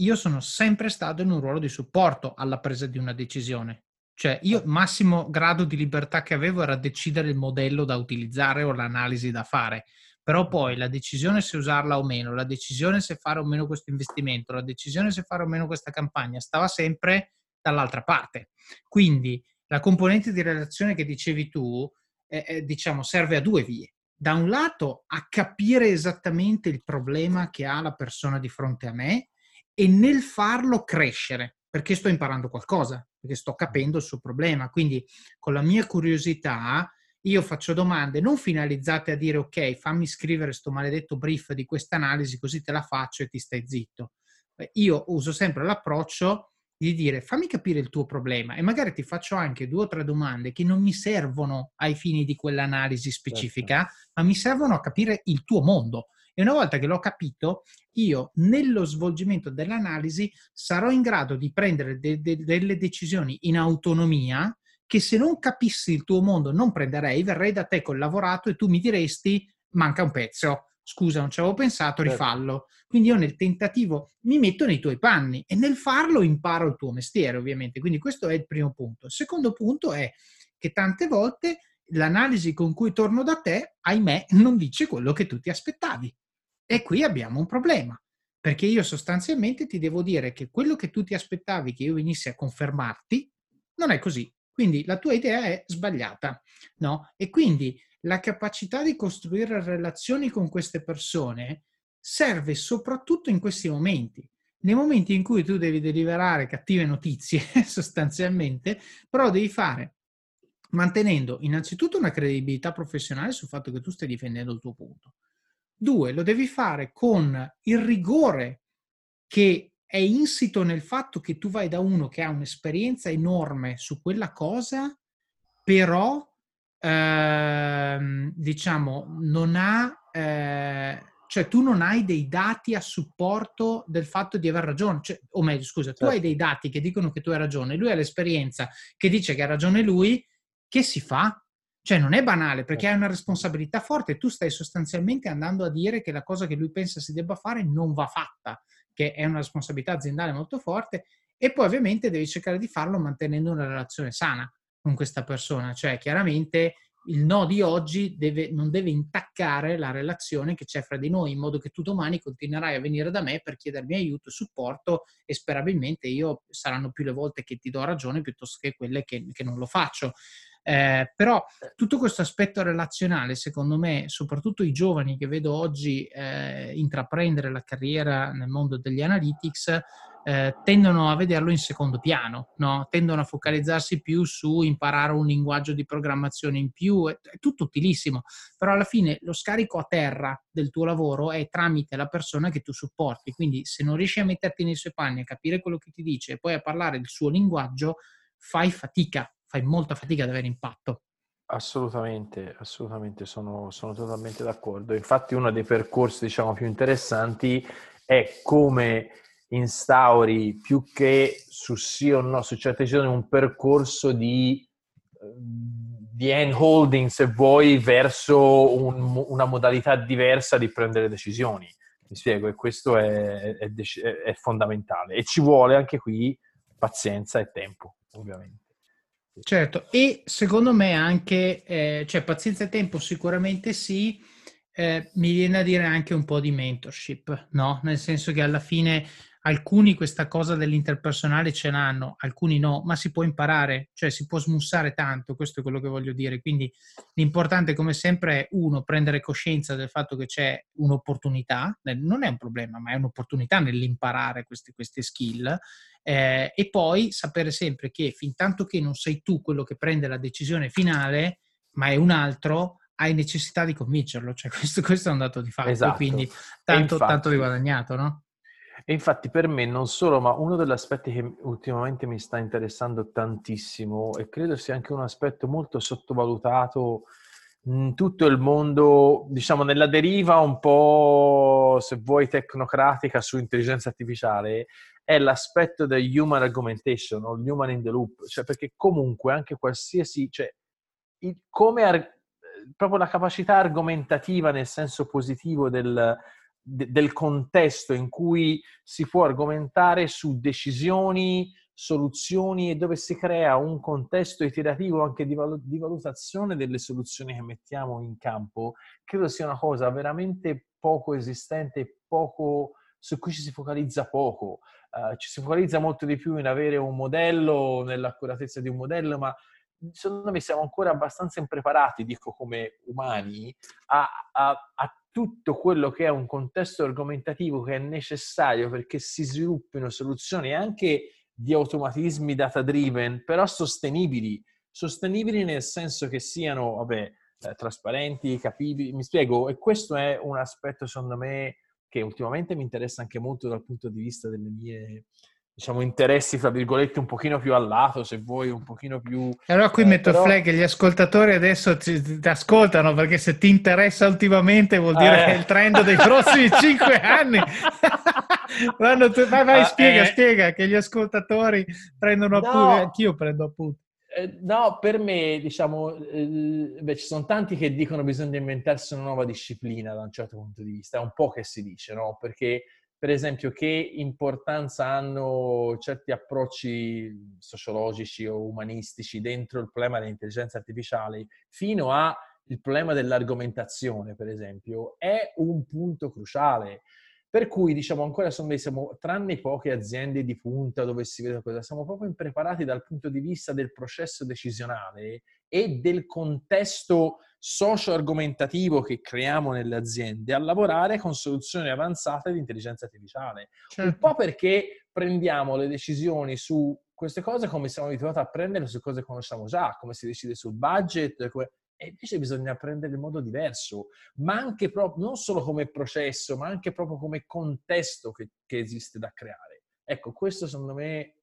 io sono sempre stato in un ruolo di supporto alla presa di una decisione. Cioè, io il massimo grado di libertà che avevo era decidere il modello da utilizzare o l'analisi da fare. Però poi la decisione se usarla o meno, la decisione se fare o meno questo investimento, la decisione se fare o meno questa campagna, stava sempre dall'altra parte. Quindi la componente di relazione che dicevi tu, eh, eh, diciamo, serve a due vie. Da un lato a capire esattamente il problema che ha la persona di fronte a me e nel farlo crescere, perché sto imparando qualcosa, perché sto capendo il suo problema. Quindi con la mia curiosità io faccio domande non finalizzate a dire ok, fammi scrivere sto maledetto brief di questa analisi così te la faccio e ti stai zitto. Io uso sempre l'approccio di dire fammi capire il tuo problema e magari ti faccio anche due o tre domande che non mi servono ai fini di quell'analisi specifica, certo. ma mi servono a capire il tuo mondo. E una volta che l'ho capito, io nello svolgimento dell'analisi sarò in grado di prendere de- de- delle decisioni in autonomia che se non capissi il tuo mondo non prenderei, verrei da te col lavorato e tu mi diresti manca un pezzo scusa, non ci avevo pensato, certo. rifallo. Quindi io nel tentativo mi metto nei tuoi panni e nel farlo imparo il tuo mestiere, ovviamente. Quindi questo è il primo punto. Il secondo punto è che tante volte l'analisi con cui torno da te, ahimè, non dice quello che tu ti aspettavi. E qui abbiamo un problema, perché io sostanzialmente ti devo dire che quello che tu ti aspettavi che io venissi a confermarti non è così. Quindi la tua idea è sbagliata, no? E quindi la capacità di costruire relazioni con queste persone serve soprattutto in questi momenti. Nei momenti in cui tu devi deliberare cattive notizie, sostanzialmente, però devi fare mantenendo innanzitutto una credibilità professionale sul fatto che tu stai difendendo il tuo punto. Due, lo devi fare con il rigore che è insito nel fatto che tu vai da uno che ha un'esperienza enorme su quella cosa, però ehm, diciamo non ha, eh, cioè tu non hai dei dati a supporto del fatto di aver ragione, cioè, o meglio, scusa, tu certo. hai dei dati che dicono che tu hai ragione, lui ha l'esperienza che dice che ha ragione lui, che si fa? Cioè non è banale perché hai una responsabilità forte, tu stai sostanzialmente andando a dire che la cosa che lui pensa si debba fare non va fatta, che è una responsabilità aziendale molto forte e poi ovviamente devi cercare di farlo mantenendo una relazione sana con questa persona, cioè chiaramente il no di oggi deve, non deve intaccare la relazione che c'è fra di noi, in modo che tu domani continuerai a venire da me per chiedermi aiuto, supporto e sperabilmente io saranno più le volte che ti do ragione piuttosto che quelle che, che non lo faccio. Eh, però tutto questo aspetto relazionale, secondo me, soprattutto i giovani che vedo oggi eh, intraprendere la carriera nel mondo degli analytics, eh, tendono a vederlo in secondo piano, no? tendono a focalizzarsi più su imparare un linguaggio di programmazione in più, è, è tutto utilissimo, però alla fine lo scarico a terra del tuo lavoro è tramite la persona che tu supporti, quindi se non riesci a metterti nei suoi panni, a capire quello che ti dice e poi a parlare il suo linguaggio, fai fatica fai molta fatica ad avere impatto. Assolutamente, assolutamente, sono, sono totalmente d'accordo. Infatti uno dei percorsi, diciamo, più interessanti è come instauri più che su sì o no, su certe decisioni, un percorso di, di hand holding, se vuoi, verso un, una modalità diversa di prendere decisioni. Mi spiego, e questo è, è, è fondamentale. E ci vuole anche qui pazienza e tempo, ovviamente. Certo, e secondo me anche, eh, cioè pazienza e tempo sicuramente sì, eh, mi viene a dire anche un po' di mentorship, no? Nel senso che alla fine alcuni questa cosa dell'interpersonale ce l'hanno, alcuni no, ma si può imparare, cioè si può smussare tanto, questo è quello che voglio dire. Quindi l'importante come sempre è uno, prendere coscienza del fatto che c'è un'opportunità, non è un problema, ma è un'opportunità nell'imparare queste, queste skill eh, e poi sapere sempre che fin tanto che non sei tu quello che prende la decisione finale, ma è un altro, hai necessità di convincerlo, cioè questo, questo è un dato di fatto, esatto. quindi tanto, infatti, tanto di guadagnato, no? E infatti per me non solo, ma uno degli aspetti che ultimamente mi sta interessando tantissimo e credo sia anche un aspetto molto sottovalutato in tutto il mondo, diciamo nella deriva un po', se vuoi, tecnocratica su intelligenza artificiale, è l'aspetto del human argumentation o human in the loop, cioè perché comunque anche qualsiasi, cioè il, come ar- proprio la capacità argomentativa nel senso positivo del, del contesto in cui si può argomentare su decisioni, soluzioni e dove si crea un contesto iterativo anche di, val- di, valutazione delle soluzioni che mettiamo in campo, credo sia una cosa veramente poco esistente, poco, su cui ci si focalizza poco. Uh, ci si focalizza molto di più in avere un modello, nell'accuratezza di un modello, ma secondo me siamo ancora abbastanza impreparati, dico come umani, a, a, a tutto quello che è un contesto argomentativo che è necessario perché si sviluppino soluzioni anche di automatismi data driven, però sostenibili. Sostenibili nel senso che siano, vabbè, eh, trasparenti, capibili. Mi spiego, e questo è un aspetto, secondo me, che ultimamente mi interessa anche molto dal punto di vista delle mie diciamo, interessi, fra virgolette, un pochino più al lato, se vuoi, un pochino più... Allora qui eh, metto però... flag, gli ascoltatori adesso ti, ti, ascoltano, perché se ti interessa ultimamente vuol dire eh. che è il trend dei prossimi cinque anni. Vanno, vai, vai, ah, spiega, eh... spiega, che gli ascoltatori prendono no. anch'io prendo appunti. Eh, no, per me, diciamo, eh, beh, ci sono tanti che dicono che bisogna inventarsi una nuova disciplina da un certo punto di vista, è un po' che si dice, no? Perché per esempio, che importanza hanno certi approcci sociologici o umanistici dentro il problema dell'intelligenza artificiale, fino al problema dell'argomentazione, per esempio, è un punto cruciale. Per cui, diciamo, ancora sono, siamo, tranne poche aziende di punta dove si vede cosa, siamo proprio impreparati dal punto di vista del processo decisionale e del contesto socio-argomentativo che creiamo nelle aziende a lavorare con soluzioni avanzate di intelligenza artificiale. Certo. Un po' perché prendiamo le decisioni su queste cose come siamo abituati a prendere su cose che conosciamo già, come si decide sul budget, come... e invece bisogna prendere in modo diverso, ma anche proprio, non solo come processo, ma anche proprio come contesto che, che esiste da creare. Ecco, questo secondo me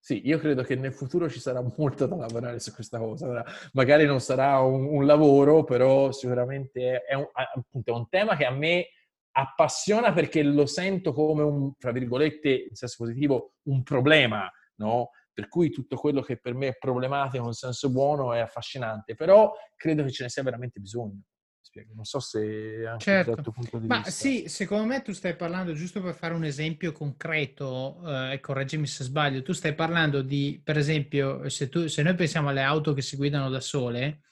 sì, io credo che nel futuro ci sarà molto da lavorare su questa cosa. Magari non sarà un, un lavoro, però sicuramente è un, appunto, è un tema che a me appassiona perché lo sento come un, tra virgolette, in senso positivo, un problema, no? Per cui tutto quello che per me è problematico in senso buono è affascinante, però credo che ce ne sia veramente bisogno. Non so se anche certo. dal tuo punto di Ma vista. sì, secondo me tu stai parlando, giusto per fare un esempio concreto, eh, correggimi se sbaglio, tu stai parlando di, per esempio, se, tu, se noi pensiamo alle auto che si guidano da sole,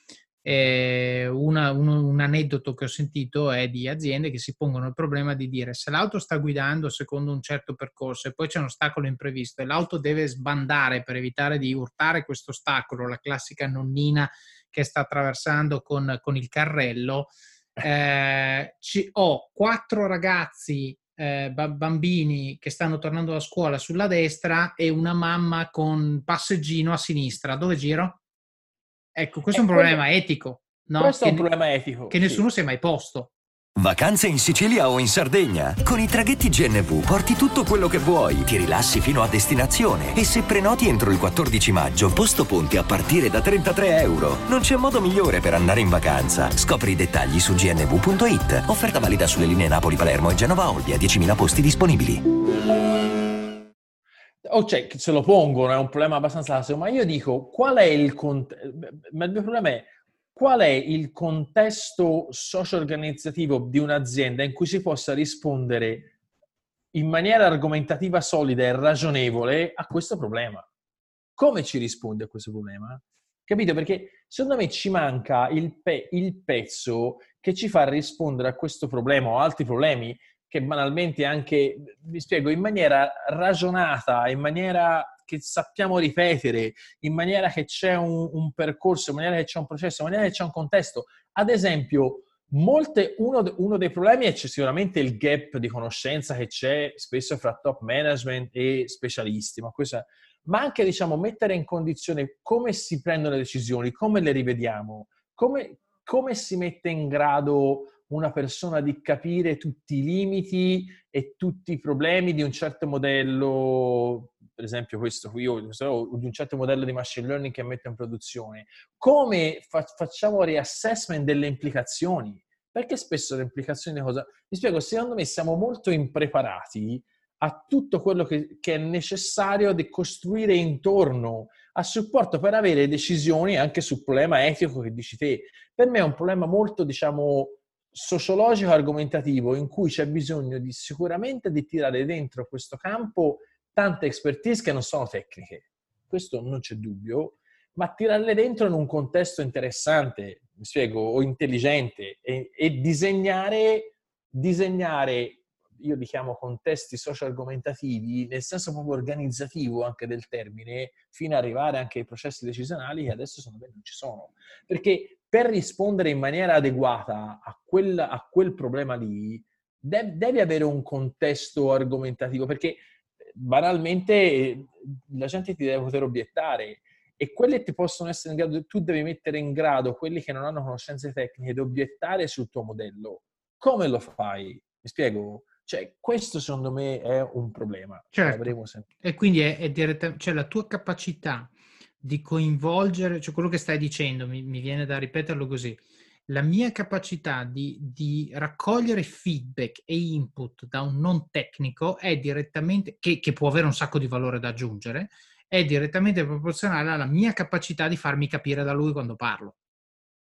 eh, una, un, un, aneddoto che ho sentito è di aziende che si pongono il problema di dire se l'auto sta guidando secondo un certo percorso e poi c'è un ostacolo imprevisto e l'auto deve sbandare per evitare di urtare questo ostacolo, la classica nonnina che sta attraversando con, con il carrello, eh, ci, ho quattro ragazzi, eh, bambini che stanno tornando da scuola sulla destra e una mamma con passeggino a sinistra. Dove giro? Ecco, questo è un problema etico. No? Questo che, è un problema etico. Che nessuno si è mai posto. Vacanze in Sicilia o in Sardegna? Con i traghetti GNV porti tutto quello che vuoi, ti rilassi fino a destinazione e se prenoti entro il 14 maggio, posto ponti a partire da 33 euro. Non c'è modo migliore per andare in vacanza. Scopri i dettagli su gnv.it. Offerta valida sulle linee Napoli-Palermo e Genova-Olbia, 10.000 posti disponibili. O oh, che se lo pongono, è un problema abbastanza classico, ma io dico qual è il? Ma il mio problema è qual è il contesto socio-organizzativo di un'azienda in cui si possa rispondere in maniera argomentativa solida e ragionevole a questo problema. Come ci risponde a questo problema? Capito? Perché secondo me ci manca il, pe- il pezzo che ci fa rispondere a questo problema o altri problemi che banalmente anche, vi spiego, in maniera ragionata, in maniera che sappiamo ripetere, in maniera che c'è un, un, percorso, in maniera che c'è un processo, in maniera che c'è un contesto. Ad esempio, molte, uno, uno, dei problemi è sicuramente il gap di conoscenza che c'è spesso fra top management e specialisti, ma, questa, ma anche diciamo, mettere in condizione come si prendono le decisioni, come le rivediamo, come, come si mette in grado una persona di capire tutti i limiti e tutti i problemi di un certo modello per esempio questo qui, o di un certo modello di machine learning che metto in produzione, come fa- facciamo reassessment delle implicazioni? Perché spesso le implicazioni di cosa? Mi spiego, secondo me siamo molto impreparati a tutto quello che, che è necessario di costruire intorno a supporto per avere decisioni anche sul problema etico che dici te. Per me è un problema molto, diciamo, sociologico argomentativo in cui c'è bisogno di sicuramente di tirare dentro questo campo tante expertise che non sono tecniche, questo non c'è dubbio, ma tirarle dentro in un contesto interessante, mi spiego, o intelligente e, e disegnare, disegnare, io li chiamo contesti socio-argomentativi, nel senso proprio organizzativo anche del termine, fino ad arrivare anche ai processi decisionali che adesso secondo me non ci sono. Perché per rispondere in maniera adeguata a quel, a quel problema lì, devi avere un contesto argomentativo, perché banalmente la gente ti deve poter obiettare e quelli ti possono essere in grado, tu devi mettere in grado quelli che non hanno conoscenze tecniche di obiettare sul tuo modello. Come lo fai? Mi spiego? Cioè, questo secondo me è un problema. Certo. E quindi è, è direttamente, cioè la tua capacità di coinvolgere, cioè quello che stai dicendo, mi, mi viene da ripeterlo così, la mia capacità di, di, raccogliere feedback e input da un non tecnico è direttamente, che, che, può avere un sacco di valore da aggiungere, è direttamente proporzionale alla mia capacità di farmi capire da lui quando parlo.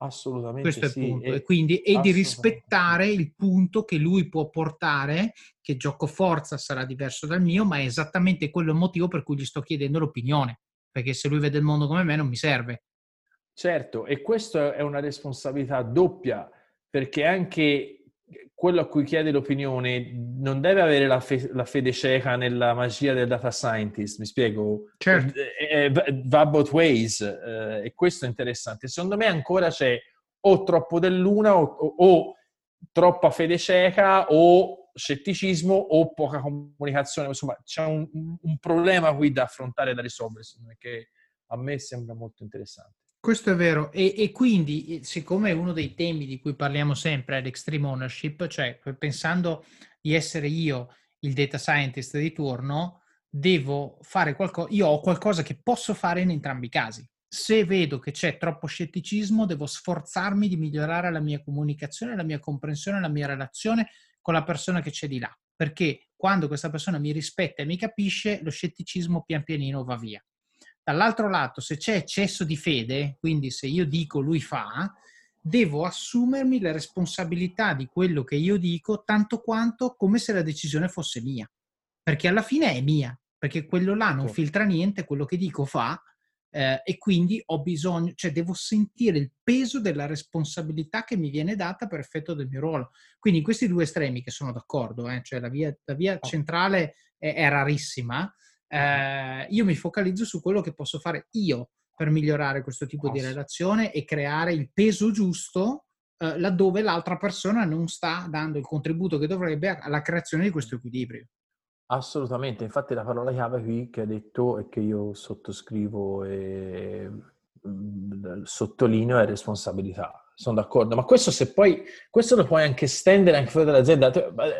Assolutamente Questo è sì. il punto. E, e, quindi, e di rispettare il punto che lui può portare, che gioco forza sarà diverso dal mio, ma è esattamente quello il motivo per cui gli sto chiedendo l'opinione. Perché se lui vede il mondo come me non mi serve. Certo, e questa è una responsabilità doppia, perché anche quello a cui chiede l'opinione non deve avere la, fe- la, fede cieca nella magia del data scientist, mi spiego? Certo. Eh, eh, va both ways eh, e questo è interessante. Secondo me ancora c'è o troppo dell'una o, o, o troppa fede cieca o scetticismo o poca comunicazione. Insomma, c'è un, un problema qui da affrontare e da risolvere, che a me sembra molto interessante. Questo è vero e, e, quindi siccome uno dei temi di cui parliamo sempre è l'extreme ownership, cioè pensando di essere io il data scientist di turno, devo fare qualcosa, io ho qualcosa che posso fare in entrambi i casi. Se vedo che c'è troppo scetticismo, devo sforzarmi di migliorare la mia comunicazione, la mia comprensione, la mia relazione con la persona che c'è di là, perché quando questa persona mi rispetta e mi capisce, lo scetticismo pian pianino va via. Dall'altro lato, se c'è eccesso di fede, quindi se io dico lui fa, devo assumermi la responsabilità di quello che io dico tanto quanto come se la decisione fosse mia. Perché alla fine è mia, perché quello là non filtra niente, quello che dico fa, eh, e quindi ho bisogno, cioè devo sentire il peso della responsabilità che mi viene data per effetto del mio ruolo. Quindi in questi due estremi che sono d'accordo, eh, cioè la via, la via centrale è, è rarissima, eh, io mi focalizzo su quello che posso fare io per migliorare questo tipo di relazione e creare il peso giusto eh, laddove l'altra persona non sta dando il contributo che dovrebbe alla creazione di questo equilibrio. Assolutamente, infatti la parola chiave qui che hai detto e che io sottoscrivo e mm, sottolineo è responsabilità sono d'accordo, ma questo se poi, questo lo puoi anche estendere anche fuori dall'azienda.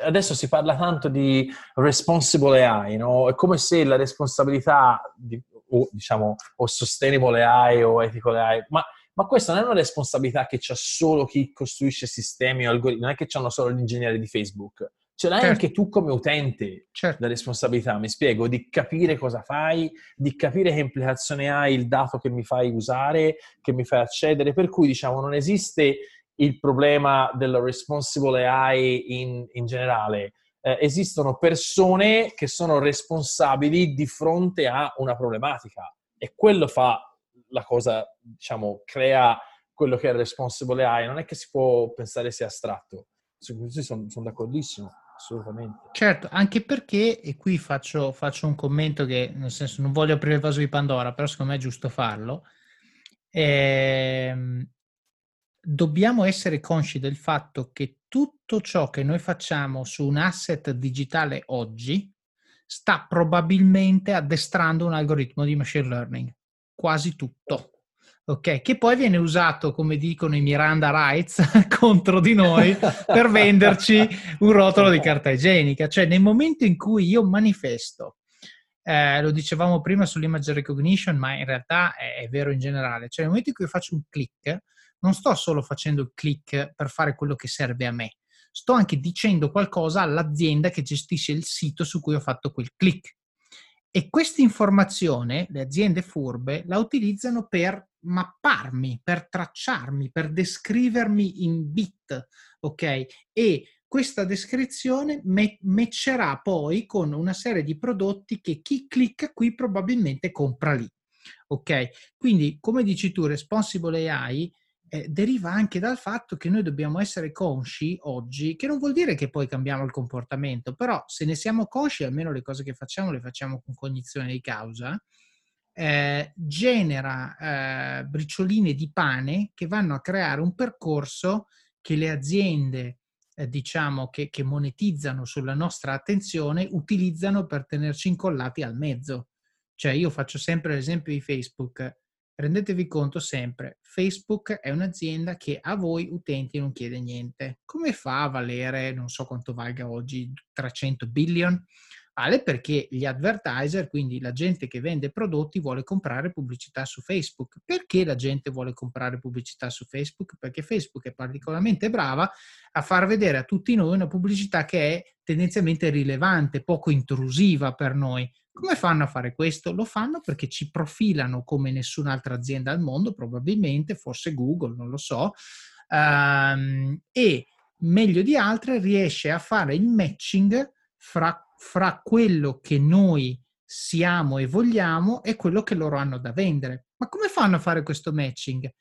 Adesso si parla tanto di responsible AI, no? È come se la responsabilità, di, o diciamo, o sustainable AI o ethical AI, ma, ma questa non è una responsabilità che c'ha solo chi costruisce sistemi o algoritmi, non è che c'hanno solo gli ingegneri di Facebook ce l'hai certo. anche tu come utente certo. la responsabilità, mi spiego, di capire cosa fai, di capire che implicazione ha il dato che mi fai usare, che mi fai accedere, per cui diciamo non esiste il problema della responsible AI in, in generale, eh, esistono persone che sono responsabili di fronte a una problematica e quello fa la cosa, diciamo, crea quello che è responsible AI, non è che si può pensare sia astratto. Questo sono, sono d'accordissimo assolutamente. Certo, anche perché, e qui faccio, faccio, un commento che, nel senso, non voglio aprire il vaso di Pandora, però secondo me è giusto farlo. Ehm, dobbiamo essere consci del fatto che tutto ciò che noi facciamo su un asset digitale oggi sta probabilmente addestrando un algoritmo di machine learning. Quasi tutto ok? Che poi viene usato, come dicono i Miranda Rights, contro di noi per venderci un rotolo di carta igienica. Cioè, nel momento in cui io manifesto, eh, lo dicevamo prima sull'image recognition, ma in realtà è, è, vero in generale, cioè nel momento in cui faccio un click, non sto solo facendo il click per fare quello che serve a me, sto anche dicendo qualcosa all'azienda che gestisce il sito su cui ho fatto quel click. E questa informazione le aziende furbe la utilizzano per mapparmi, per tracciarmi, per descrivermi in bit, ok? E questa descrizione me- matcherà poi con una serie di prodotti che chi clicca qui probabilmente compra lì. Ok? Quindi, come dici tu, Responsible AI eh, deriva anche dal fatto che noi dobbiamo essere consci oggi, che non vuol dire che poi cambiamo il comportamento, però se ne siamo consci, almeno le cose che facciamo le facciamo con cognizione di causa, eh, genera eh, bricioline di pane che vanno a creare un percorso che le aziende eh, diciamo che, che, monetizzano sulla nostra attenzione utilizzano per tenerci incollati al mezzo. Cioè io faccio sempre l'esempio di Facebook. Rendetevi conto sempre, Facebook è un'azienda che a voi utenti non chiede niente. Come fa a valere, non so quanto valga oggi, 300 billion? Vale perché gli advertiser, quindi la gente che vende prodotti, vuole comprare pubblicità su Facebook. Perché la gente vuole comprare pubblicità su Facebook? Perché Facebook è particolarmente brava a far vedere a tutti noi una pubblicità che è tendenzialmente rilevante, poco intrusiva per noi. Come fanno a fare questo? Lo fanno perché ci profilano come nessun'altra azienda al mondo, probabilmente, forse Google, non lo so, um, e meglio di altre riesce a fare il matching fra, fra quello che noi siamo e vogliamo e quello che loro hanno da vendere. Ma come fanno a fare questo matching?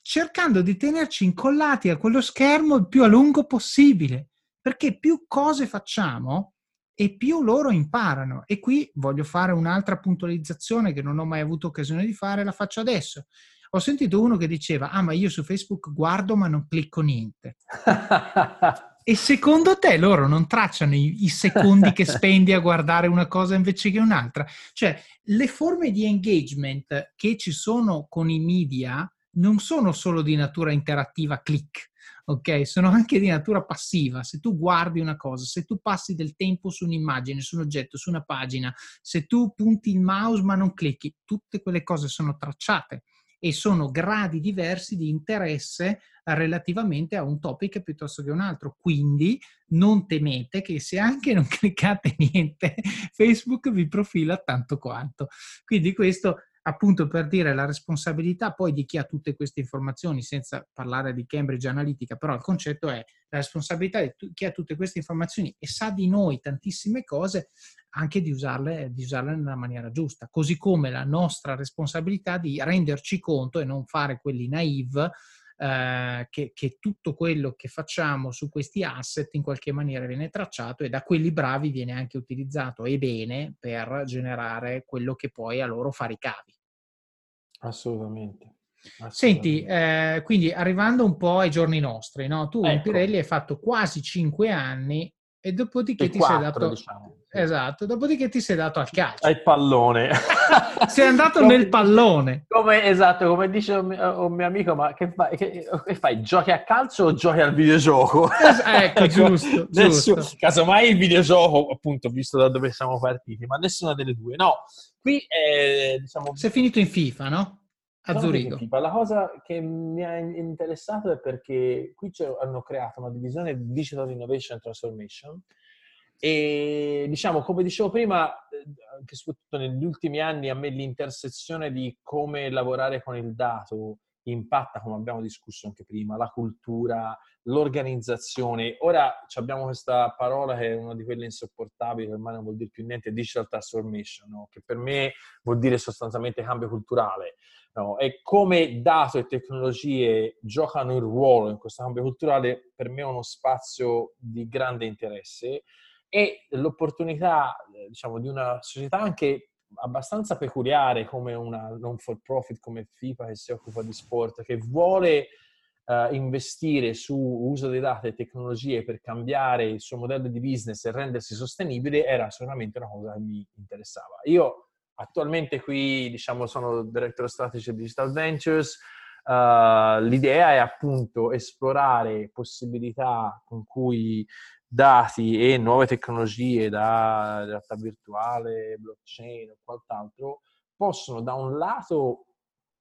Cercando di tenerci incollati a quello schermo il più a lungo possibile, perché più cose facciamo e più loro imparano. E qui voglio fare un'altra puntualizzazione che non ho mai avuto occasione di fare, la faccio adesso. Ho sentito uno che diceva, ah ma io su Facebook guardo ma non clicco niente. e secondo te loro non tracciano i, i secondi che spendi a guardare una cosa invece che un'altra? Cioè, le forme di engagement che ci sono con i media non sono solo di natura interattiva click, ok? Sono anche di natura passiva. Se tu guardi una cosa, se tu passi del tempo su un'immagine, su un oggetto, su una pagina, se tu punti il mouse ma non clicchi, tutte quelle cose sono tracciate e sono gradi diversi di interesse relativamente a un topic piuttosto che un altro. Quindi non temete che se anche non cliccate niente, Facebook vi profila tanto quanto. Quindi questo appunto per dire la responsabilità poi di chi ha tutte queste informazioni, senza parlare di Cambridge Analytica, però il concetto è la responsabilità di chi ha tutte queste informazioni e sa di noi tantissime cose, anche di usarle, di usarle nella maniera giusta, così come la nostra responsabilità di renderci conto e non fare quelli naive eh, che, che, tutto quello che facciamo su questi asset in qualche maniera viene tracciato e da quelli bravi viene anche utilizzato e bene per generare quello che poi a loro fa ricavi. Assolutamente. Senti, eh, quindi arrivando un po' ai giorni nostri, no? tu ecco. in Pirelli hai fatto quasi cinque anni e dopodiché e ti quattro, sei dato... Diciamo. Esatto, dopodiché ti sei dato al calcio. Al pallone. sei andato come, nel pallone. Come, esatto, come dice un mio, un mio amico, ma che fai, che, che fai, Giochi a calcio o giochi al videogioco? Es- ecco, giusto, Nessuno, Casomai il videogioco, appunto, visto da dove siamo partiti, ma nessuna delle due. No, qui è, diciamo... Sei finito in FIFA, no? A Zurigo. La cosa che mi ha interessato è perché qui hanno creato una divisione Digital Innovation Transformation e diciamo, come dicevo prima, anche soprattutto negli ultimi anni a me l'intersezione di come lavorare con il dato impatta, come abbiamo discusso anche prima, la cultura, l'organizzazione. Ora abbiamo questa parola che è una di quelle insopportabili, che ormai non vuol dire più niente, digital transformation, no? che per me vuol dire sostanzialmente cambio culturale. No? E come dato e tecnologie giocano il ruolo in questo cambio culturale, per me è uno spazio di grande interesse e l'opportunità, diciamo, di una società anche abbastanza peculiare come una non for profit come FIFA che si occupa di sport, che vuole uh, investire su uso dei dati e tecnologie per cambiare il suo modello di business e rendersi sostenibile, era sicuramente una cosa che mi interessava. Io attualmente qui, diciamo, sono Director Strategy Digital Ventures, Uh, l'idea è appunto esplorare possibilità con cui dati e nuove tecnologie da realtà virtuale, blockchain o quant'altro possono da un lato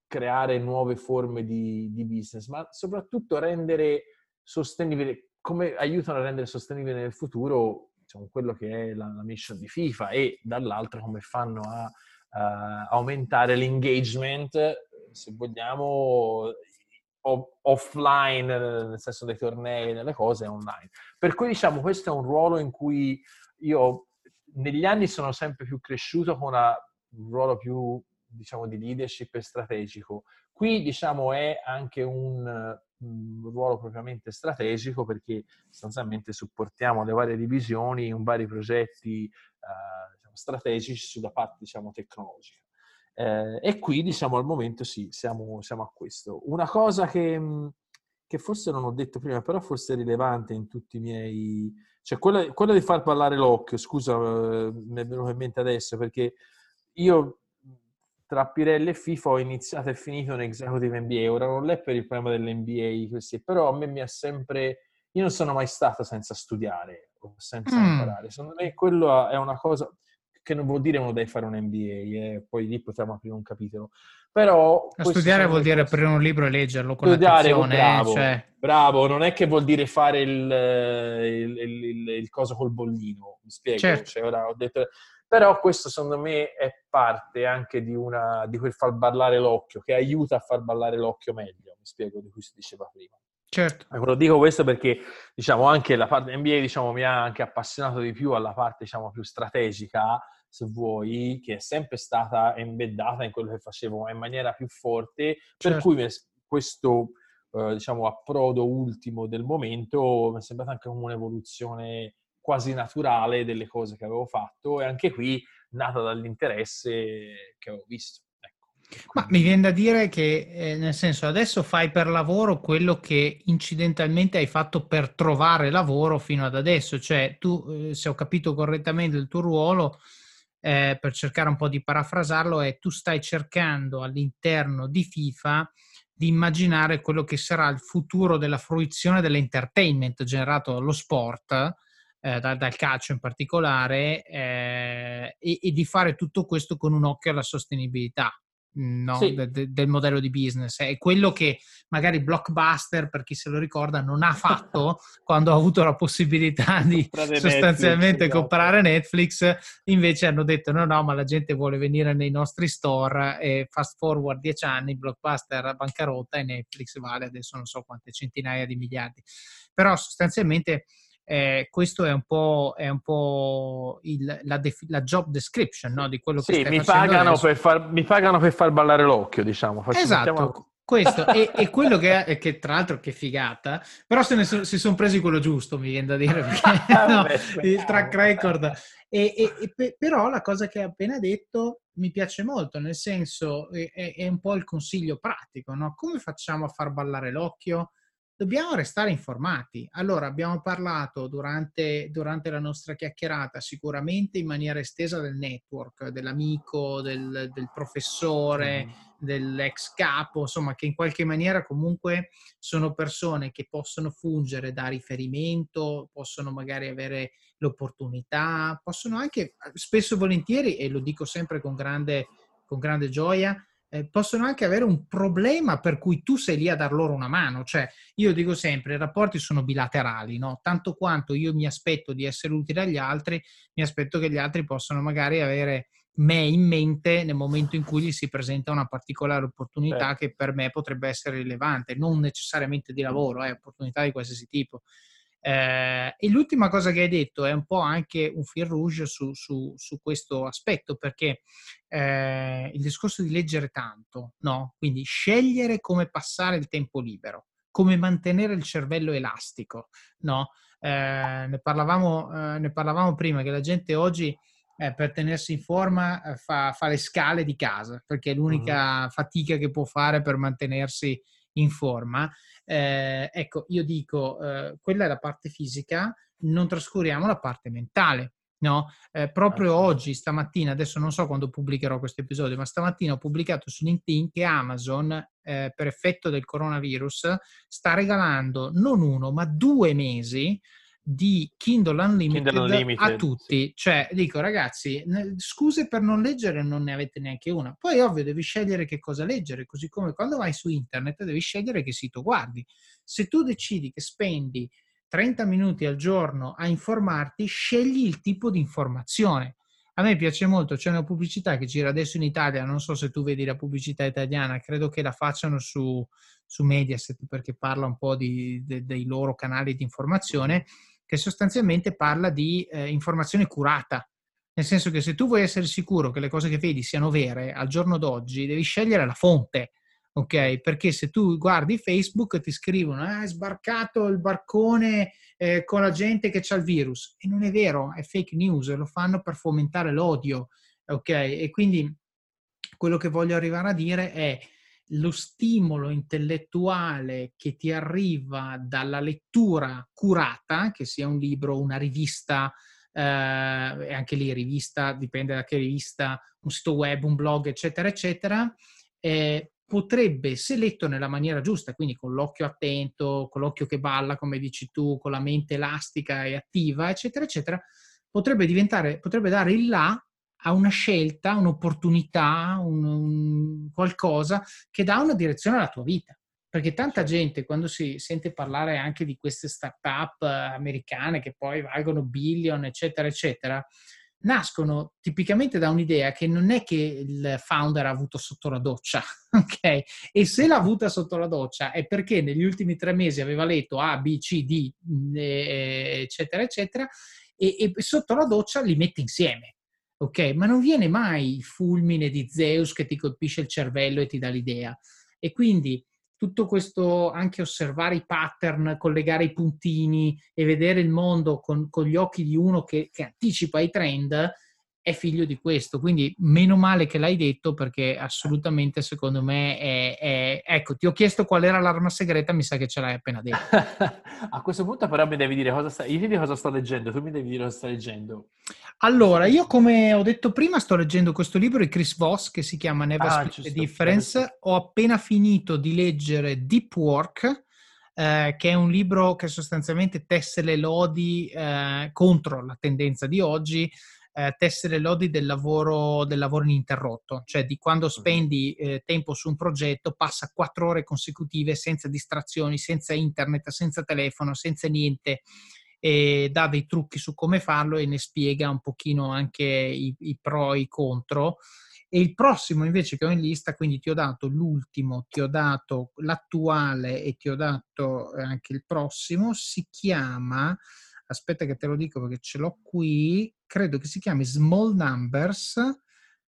creare nuove forme di, di business, ma soprattutto rendere sostenibile, come aiutano a rendere sostenibile nel futuro diciamo, quello che è la, la mission di FIFA e dall'altro come fanno a uh, aumentare l'engagement, se vogliamo, offline, nel senso dei tornei, delle cose, online. Per cui diciamo questo è un ruolo in cui io negli anni sono sempre più cresciuto con una, un ruolo più diciamo di leadership e strategico. Qui diciamo è anche un, ruolo propriamente strategico perché sostanzialmente supportiamo le varie divisioni in vari progetti uh, diciamo, strategici sulla parte diciamo tecnologica. Eh, e qui, diciamo, al momento sì, siamo, siamo a questo. Una cosa che, che, forse non ho detto prima, però forse è rilevante in tutti i miei... Cioè, quella, quella di far parlare l'occhio, scusa, eh, mi è venuto in mente adesso, perché io tra Pirelli e FIFA ho iniziato e finito un executive MBA. Ora non è per il problema dell'NBA, così, però a me mi ha sempre... Io non sono mai stato senza studiare o senza mm. imparare. Secondo me quello è una cosa che non vuol dire uno deve fare un MBA, eh, poi lì potremo aprire un capitolo. Però... Studiare vuol dire aprire un libro e leggerlo con studiare, attenzione. Eh, bravo, cioè... bravo, non è che vuol dire fare il, il, il, il coso col bollino, mi spiego. Certo. Cioè, ora ho detto, Però questo secondo me è parte anche di, una, di quel far ballare l'occhio, che aiuta a far ballare l'occhio meglio, mi spiego di cui si diceva prima. Certo. Ecco, lo dico questo perché, diciamo, anche la parte NBA, diciamo, mi ha anche appassionato di più alla parte, diciamo, più strategica, se vuoi, che è sempre stata embeddata in quello che facevo, in maniera più forte, per certo. cui questo, eh, diciamo, approdo ultimo del momento mi è sembrato anche come un'evoluzione quasi naturale delle cose che avevo fatto e anche qui nata dall'interesse che avevo visto. Ecco. Ma mi viene da dire che, eh, nel senso, adesso fai per lavoro quello che incidentalmente hai fatto per trovare lavoro fino ad adesso, cioè tu, eh, se ho capito correttamente il tuo ruolo, eh, per cercare un po' di parafrasarlo, è tu stai cercando all'interno di FIFA di immaginare quello che sarà il futuro della fruizione dell'entertainment generato dallo sport eh, da, dal calcio in particolare, eh, e, e, di fare tutto questo con un occhio alla sostenibilità. No, sì. de, de, del modello di business è quello che magari Blockbuster per chi se lo ricorda non ha fatto quando ha avuto la possibilità di sostanzialmente Netflix, esatto. comprare Netflix invece hanno detto no no ma la gente vuole venire nei nostri store e fast forward dieci anni Blockbuster bancarotta e Netflix vale adesso non so quante centinaia di miliardi però sostanzialmente eh, questo è un po', è un po il, la, def- la, job description no? di quello che sì, mi pagano, per far, mi pagano per far ballare l'occhio, diciamo. Faccio, esatto. Mettiamo... Questo e, e, quello che, è, che tra l'altro che figata, però se ne so, si sono presi quello giusto, mi viene da dire, perché, no, il track record. E, e, però la cosa che hai appena detto mi piace molto, nel senso è, è un po' il consiglio pratico, no? Come facciamo a far ballare l'occhio? Dobbiamo restare informati. Allora, abbiamo parlato durante, durante, la nostra chiacchierata sicuramente in maniera estesa del network, dell'amico, del, del professore, mm. dell'ex capo, insomma, che in qualche maniera comunque sono persone che possono fungere da riferimento, possono magari avere l'opportunità, possono anche spesso e volentieri, e lo dico sempre con grande, con grande gioia, eh, possono anche avere un problema per cui tu sei lì a dar loro una mano. Cioè, io dico sempre, i rapporti sono bilaterali, no? Tanto quanto io mi aspetto di essere utile agli altri, mi aspetto che gli altri possano magari avere me in mente nel momento in cui gli si presenta una particolare opportunità eh. che per me potrebbe essere rilevante, non necessariamente di lavoro, è eh, opportunità di qualsiasi tipo. Eh, e l'ultima cosa che hai detto è un po' anche un fil rouge su, su, su questo aspetto, perché eh, il discorso di leggere tanto, no? Quindi scegliere come passare il tempo libero, come mantenere il cervello elastico, no? Eh, ne, parlavamo, eh, ne, parlavamo, prima che la gente oggi eh, per tenersi in forma eh, fa, fa, le scale di casa, perché è l'unica uh-huh. fatica che può fare per mantenersi in forma eh, ecco, io dico, eh, quella è la parte fisica, non trascuriamo la parte mentale. No? Eh, proprio oggi, stamattina, adesso non so quando pubblicherò questo episodio, ma stamattina ho pubblicato su LinkedIn che Amazon, eh, per effetto del coronavirus, sta regalando non uno, ma due mesi di Kindle Unlimited, Kindle Unlimited a tutti. Sì. Cioè, dico ragazzi, scuse per non leggere non ne avete neanche una. Poi ovvio devi scegliere che cosa leggere, così come quando vai su internet devi scegliere che sito guardi. Se tu decidi che spendi 30 minuti al giorno a informarti, scegli il tipo di informazione. A me piace molto, c'è una pubblicità che gira adesso in Italia, non so se tu vedi la pubblicità italiana, credo che la facciano su, su Mediaset perché parla un po' di, de, dei loro canali di informazione che sostanzialmente parla di eh, informazione curata. Nel senso che se tu vuoi essere sicuro che le cose che vedi siano vere al giorno d'oggi, devi scegliere la fonte, ok? Perché se tu guardi Facebook ti scrivono ah, è sbarcato il barcone eh, con la gente che c'ha il virus. E non è vero, è fake news, lo fanno per fomentare l'odio, ok? E quindi quello che voglio arrivare a dire è lo stimolo intellettuale che ti arriva dalla lettura curata, che sia un libro, una rivista, eh, anche lì rivista, dipende da che rivista, un sito web, un blog, eccetera, eccetera, eh, potrebbe, se letto nella maniera giusta, quindi con l'occhio attento, con l'occhio che balla, come dici tu, con la mente elastica e attiva, eccetera, eccetera, potrebbe diventare, potrebbe dare il là a una scelta, un'opportunità, un, un qualcosa che dà una direzione alla tua vita. Perché tanta gente, quando si sente parlare anche di queste start-up americane che poi valgono billion, eccetera, eccetera, nascono tipicamente da un'idea che non è che il founder ha avuto sotto la doccia, ok? E se l'ha avuta sotto la doccia è perché negli ultimi tre mesi aveva letto A, B, C, D, eccetera, eccetera, e, e sotto la doccia li mette insieme. Ok, ma non viene mai il fulmine di Zeus che ti colpisce il cervello e ti dà l'idea. E quindi tutto questo anche osservare i pattern, collegare i puntini e vedere il mondo con, con gli occhi di uno che, che, anticipa i trend è figlio di questo. Quindi meno male che l'hai detto perché assolutamente secondo me è, è... Ecco, ti ho chiesto qual era l'arma segreta, mi sa che ce l'hai appena detto. A questo punto però mi devi dire cosa sta... Io ti cosa sto leggendo, tu mi devi dire cosa stai leggendo. Allora, io come ho detto prima sto leggendo questo libro di Chris Voss che si chiama Never ah, Split the Difference. Ho appena finito di leggere Deep Work, eh, che è un libro che sostanzialmente tesse le lodi eh, contro la tendenza di oggi, eh, tesse le lodi del lavoro, del lavoro ininterrotto, cioè di quando spendi eh, tempo su un progetto, passa quattro ore consecutive senza distrazioni, senza internet, senza telefono, senza niente, e dà dei trucchi su come farlo e ne spiega un pochino anche i, i pro e i contro. E il prossimo invece che ho in lista, quindi ti ho dato l'ultimo, ti ho dato l'attuale e ti ho dato anche il prossimo, si chiama aspetta che te lo dico perché ce l'ho qui, credo che si chiami Small Numbers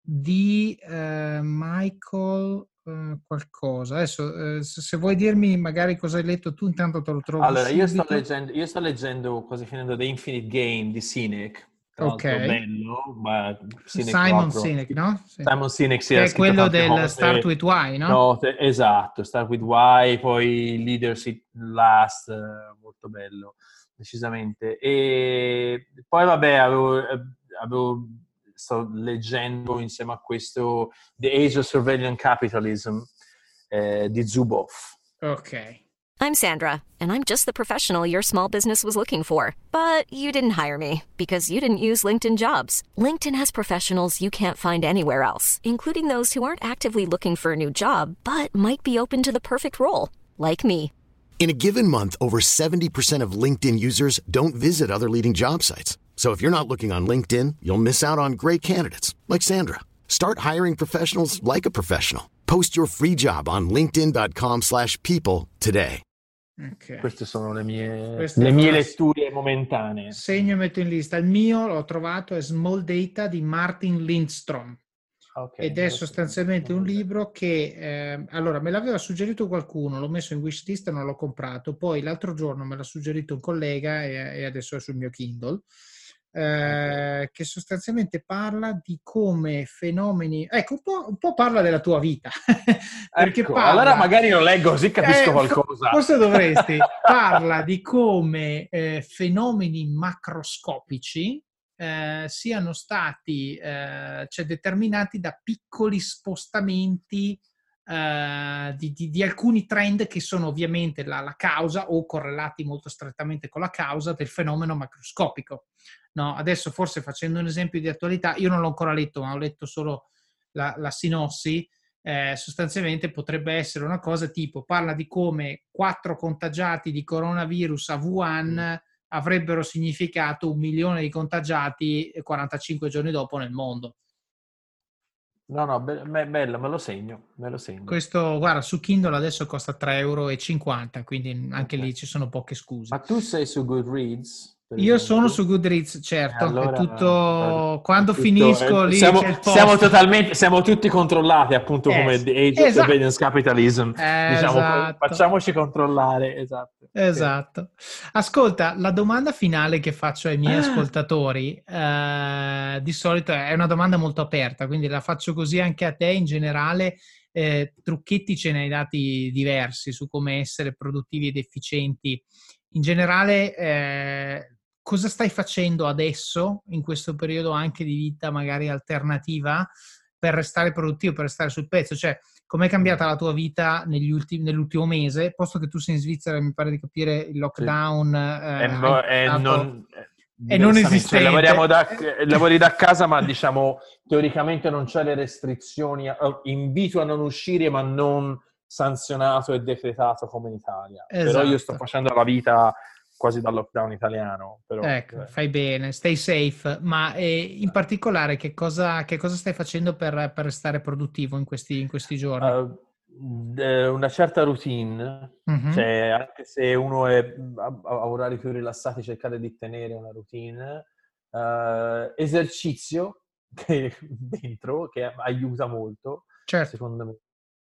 di eh, Michael eh, qualcosa. Adesso, eh, se vuoi dirmi magari cosa hai letto tu, intanto te lo trovo. Allora, io sto, leggendo, io sto leggendo, quasi finendo The Infinite Game di Cynic. Ok. Bello, ma Simon Sinek, no? Sì. Simon Sinek, sì. È quello del cose. Start with Why, no? no esatto, Start with Why, poi Leadership Last, molto bello decisamente. E poi vabbè, avevo, eh, avevo, sto leggendo insieme a questo The Age of Surveillance Capitalism eh, di Zuboff. Ok. I'm Sandra, and I'm just the professional your small business was looking for. But you didn't hire me because you didn't use LinkedIn jobs. LinkedIn has professionals you can't find anywhere else, including those who aren't actively looking for a new job, but might be open to the perfect role, like me. In a given month, over 70% of LinkedIn users don't visit other leading job sites. So if you're not looking on LinkedIn, you'll miss out on great candidates like Sandra. Start hiring professionals like a professional. Post your free job on linkedin.com/people today. Okay. Queste sono le mie, le mie letture momentanee. Segno e metto in lista. Il mio l'ho trovato è Small Data di Martin Lindstrom. Okay, Ed è sostanzialmente un libro che, eh, allora, me l'aveva suggerito qualcuno, l'ho messo in wishlist e non l'ho comprato, poi l'altro giorno me l'ha suggerito un collega e, e adesso è sul mio Kindle, eh, che sostanzialmente parla di come fenomeni, ecco, un po', un po parla della tua vita. Perché ecco, parla, allora magari lo leggo così capisco eh, qualcosa. Forse dovresti. parla di come eh, fenomeni macroscopici eh, siano stati eh, cioè, determinati da piccoli spostamenti eh, di, di, di, alcuni trend che sono ovviamente la, la, causa o correlati molto strettamente con la causa del fenomeno macroscopico. No, adesso forse facendo un esempio di attualità, io non l'ho ancora letto, ma ho letto solo la, la sinossi, eh, sostanzialmente potrebbe essere una cosa tipo parla di come quattro contagiati di coronavirus a Wuhan avrebbero significato un milione di contagiati 45 giorni dopo nel mondo. No, no, be- be- bello, me lo segno, me lo segno. Questo, guarda, su Kindle adesso costa 3,50 euro, quindi anche okay. lì ci sono poche scuse. Ma tu sei su Goodreads? Io sono su Goodreads, certo. Eh, allora, tutto... Quando tutto, finisco eh, lì siamo, siamo, totalmente, siamo tutti controllati, appunto, eh, come Age esatto. of Surveillance Capitalism. Eh, diciamo, esatto. facciamoci controllare. Esatto. esatto. Ascolta, la domanda finale che faccio ai miei ah. ascoltatori, eh, di solito è una domanda molto aperta, quindi la faccio così anche a te in generale. Eh, trucchetti ce ne hai dati diversi su come essere produttivi ed efficienti in generale eh, cosa stai facendo adesso, in questo periodo anche di vita magari alternativa, per restare produttivo, per restare sul pezzo? Cioè, com'è cambiata la tua vita ultimi, nell'ultimo mese? Posto che tu sei in Svizzera, mi pare di capire, il lockdown... Sì. Eh, no, è, non, è non esistente. Cioè, da, lavori da casa, ma diciamo, teoricamente non c'è le restrizioni, invito a non uscire, ma non sanzionato e decretato come in Italia. Esatto. Però io sto esatto. facendo la vita quasi dal lockdown italiano. Però, ecco, eh. fai bene, stay safe. Ma eh, in particolare che cosa, che cosa, stai facendo per, per restare produttivo in questi, in questi giorni? Uh, una certa routine, mm-hmm. cioè anche se uno è a, a, orari più rilassati cercare di tenere una routine, uh, esercizio che, dentro che aiuta molto, certo. secondo me.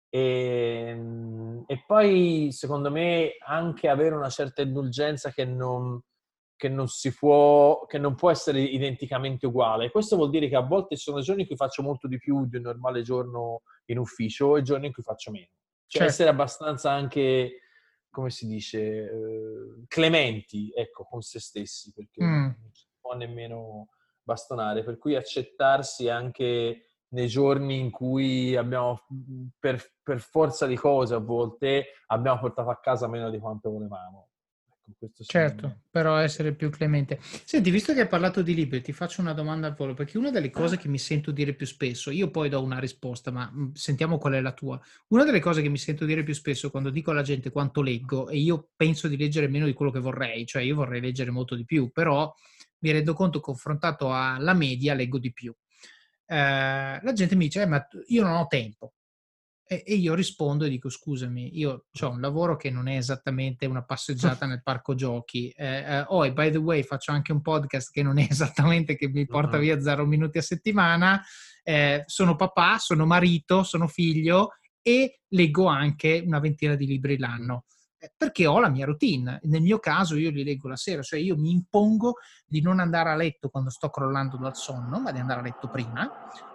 E, ehm, e, poi, secondo me, anche avere una certa indulgenza che non, che non si può, che non può essere identicamente uguale. Questo vuol dire che a volte ci sono giorni in cui faccio molto di più di un normale giorno in ufficio e giorni in cui faccio meno. Cioè certo. essere abbastanza anche, come si dice, eh, clementi, ecco, con se stessi, perché mm. non si può nemmeno bastonare. Per cui accettarsi anche nei giorni in cui abbiamo, per, per, forza di cose a volte, abbiamo portato a casa meno di quanto volevamo. Ecco, certo, però essere più clemente. Senti, visto che hai parlato di libri, ti faccio una domanda al volo, perché una delle cose che mi sento dire più spesso, io poi do una risposta, ma mm, sentiamo qual è la tua. Una delle cose che mi sento dire più spesso quando dico alla gente quanto leggo, e io penso di leggere meno di quello che vorrei, cioè io vorrei leggere molto di più, però mi rendo conto confrontato alla media leggo di più eh, la gente mi dice, eh, ma io non ho tempo. E, e io rispondo e dico, scusami, io ho un lavoro che non è esattamente una passeggiata nel parco giochi. Eh, eh, oh, e by the way, faccio anche un podcast che non è esattamente che mi porta uh-huh. via zero minuti a settimana. Eh, sono papà, sono marito, sono figlio e leggo anche una ventina di libri l'anno perché ho la mia routine. Nel mio caso io li leggo la sera, cioè io mi impongo di non andare a letto quando sto crollando dal sonno, ma di andare a letto prima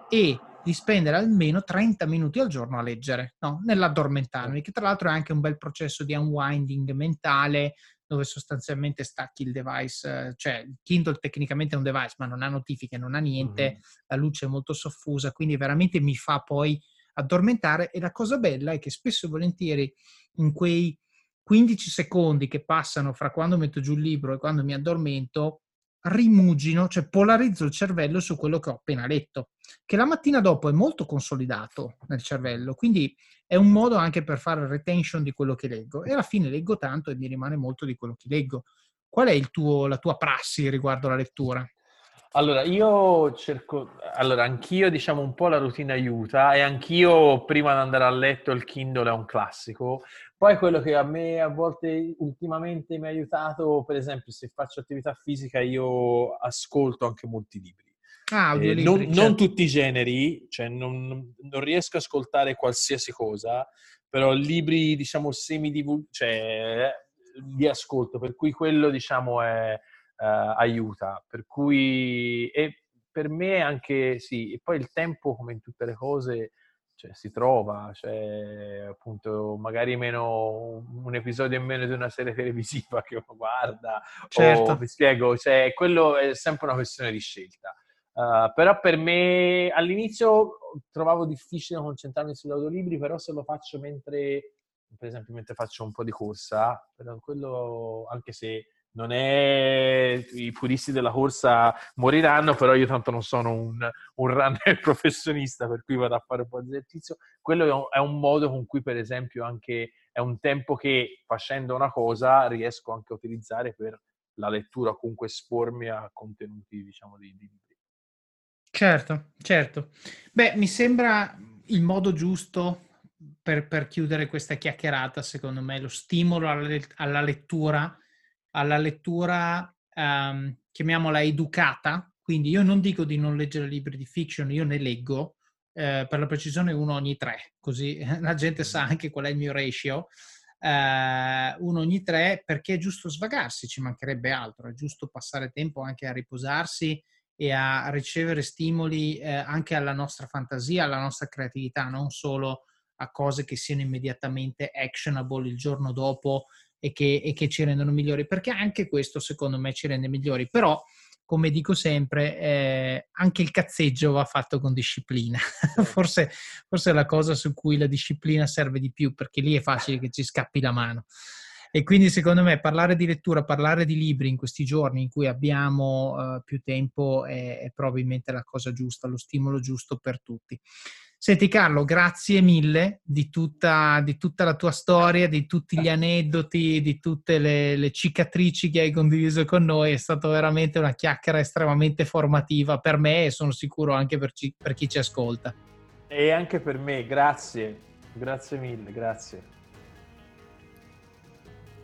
e di spendere almeno 30 minuti al giorno a leggere, no? nell'addormentarmi, che tra l'altro è anche un bel processo di unwinding mentale dove sostanzialmente stacchi il device, cioè il Kindle tecnicamente è un device, ma non ha notifiche, non ha niente, mm-hmm. la luce è molto soffusa, quindi veramente mi fa poi addormentare e la cosa bella è che spesso e volentieri in quei 15 secondi che passano fra quando metto giù il libro e quando mi addormento rimugino, cioè polarizzo il cervello su quello che ho appena letto, che la mattina dopo è molto consolidato nel cervello, quindi è un modo anche per fare retention di quello che leggo e alla fine leggo tanto e mi rimane molto di quello che leggo. Qual è tuo, la tua prassi riguardo alla lettura? Allora, io cerco, allora, anch'io diciamo un po' la routine aiuta e anch'io prima di andare a letto il Kindle è un classico. Poi quello che a me a volte ultimamente mi ha aiutato, per esempio, se faccio attività fisica io ascolto anche molti libri. Ah, eh, non, certo. non, tutti i generi, cioè non, non, riesco a ascoltare qualsiasi cosa, però libri, diciamo, semi cioè li ascolto, per cui quello, diciamo, è uh, aiuta. Per cui, e per me anche sì, e poi il tempo, come in tutte le cose, cioè, si trova, cioè, appunto, magari meno un episodio in meno di una serie televisiva che uno guarda, certo. o mi spiego, cioè, quello è sempre una questione di scelta. Uh, però per me all'inizio trovavo difficile concentrarmi sugli autolibri, però se lo faccio mentre, per esempio, mentre faccio un po' di corsa, quello, anche se non è i puristi della corsa moriranno, però io tanto non sono un, un runner professionista, per cui vado a fare un po' di esercizio. Quello è un modo con cui, per esempio, anche è un tempo che facendo una cosa riesco anche a utilizzare per la lettura, comunque espormi a contenuti, diciamo, di, di libri. Certo, certo. Beh, mi sembra il modo giusto per, per chiudere questa chiacchierata, secondo me, lo stimolo alla, alla lettura alla lettura, um, chiamiamola educata, quindi io non dico di non leggere libri di fiction, io ne leggo, eh, per la precisione uno ogni tre, così la gente sa anche qual è il mio ratio, eh, uno ogni tre, perché è giusto svagarsi, ci mancherebbe altro, è giusto passare tempo anche a riposarsi e a ricevere stimoli eh, anche alla nostra fantasia, alla nostra creatività, non solo a cose che siano immediatamente actionable il giorno dopo e che, e che ci rendono migliori, perché anche questo secondo me ci rende migliori, però come dico sempre, eh, anche il cazzeggio va fatto con disciplina. Certo. forse, forse è la cosa su cui la disciplina serve di più, perché lì è facile che ci scappi la mano. E quindi secondo me parlare di lettura, parlare di libri in questi giorni in cui abbiamo uh, più tempo è, è, probabilmente la cosa giusta, lo stimolo giusto per tutti. Senti Carlo, grazie mille di tutta, di tutta, la tua storia, di tutti gli aneddoti, di tutte le, le, cicatrici che hai condiviso con noi. È stata veramente una chiacchiera estremamente formativa per me e sono sicuro anche per, ci, per chi ci ascolta. E anche per me, grazie, grazie mille, grazie.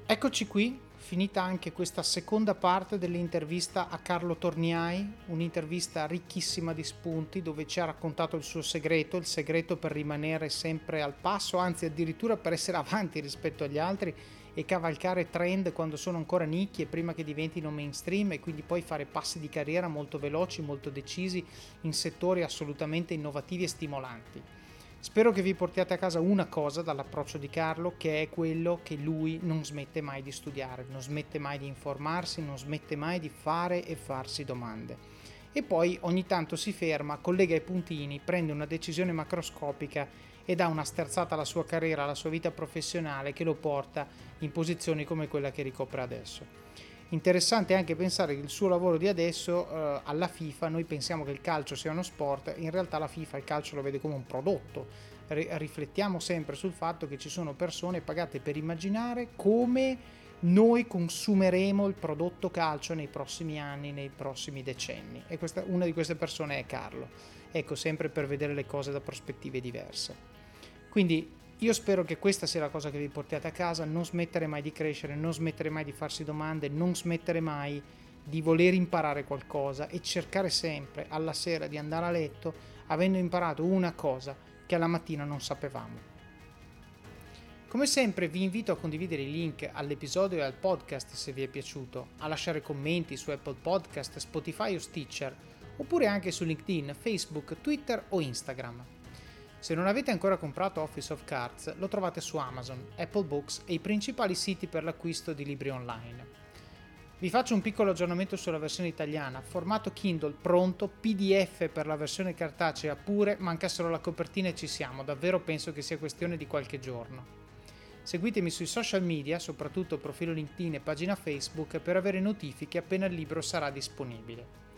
Eccoci qui, finita anche questa seconda parte dell'intervista a Carlo Torniai, un'intervista ricchissima di spunti dove ci ha raccontato il suo segreto, il segreto per rimanere sempre al passo, anzi addirittura per essere avanti rispetto agli altri e cavalcare trend quando sono ancora nicchie prima che diventino mainstream e quindi poi fare passi di carriera molto veloci, molto decisi in settori assolutamente innovativi e stimolanti. Spero che vi portiate a casa una cosa dall'approccio di Carlo, che è quello che lui non smette mai di studiare, non smette mai di informarsi, non smette mai di fare e farsi domande. E poi ogni tanto si ferma, collega i puntini, prende una decisione macroscopica e dà una sterzata alla sua carriera, alla sua vita professionale che lo porta in posizioni come quella che ricopre adesso. Interessante anche pensare che il suo lavoro di adesso eh, alla FIFA, noi pensiamo che il calcio sia uno sport, in realtà la FIFA il calcio lo vede come un prodotto. R- riflettiamo sempre sul fatto che ci sono persone pagate per immaginare come noi consumeremo il prodotto calcio nei prossimi anni, nei prossimi decenni. E questa, una di queste persone è Carlo. Ecco, sempre per vedere le cose da prospettive diverse. Quindi io spero che questa sia la cosa che vi portate a casa, non smettere mai di crescere, non smettere mai di farsi domande, non smettere mai di voler imparare qualcosa e cercare sempre alla sera di andare a letto avendo imparato una cosa che alla mattina non sapevamo. Come sempre vi invito a condividere i link all'episodio e al podcast se vi è piaciuto, a lasciare commenti su Apple Podcast, Spotify o Stitcher, oppure anche su LinkedIn, Facebook, Twitter o Instagram. Se non avete ancora comprato Office of Cards, lo trovate su Amazon, Apple Books e i principali siti per l'acquisto di libri online. Vi faccio un piccolo aggiornamento sulla versione italiana, formato Kindle pronto, PDF per la versione cartacea pure, manca solo la copertina e ci siamo, davvero penso che sia questione di qualche giorno. Seguitemi sui social media, soprattutto profilo LinkedIn e pagina Facebook, per avere notifiche appena il libro sarà disponibile.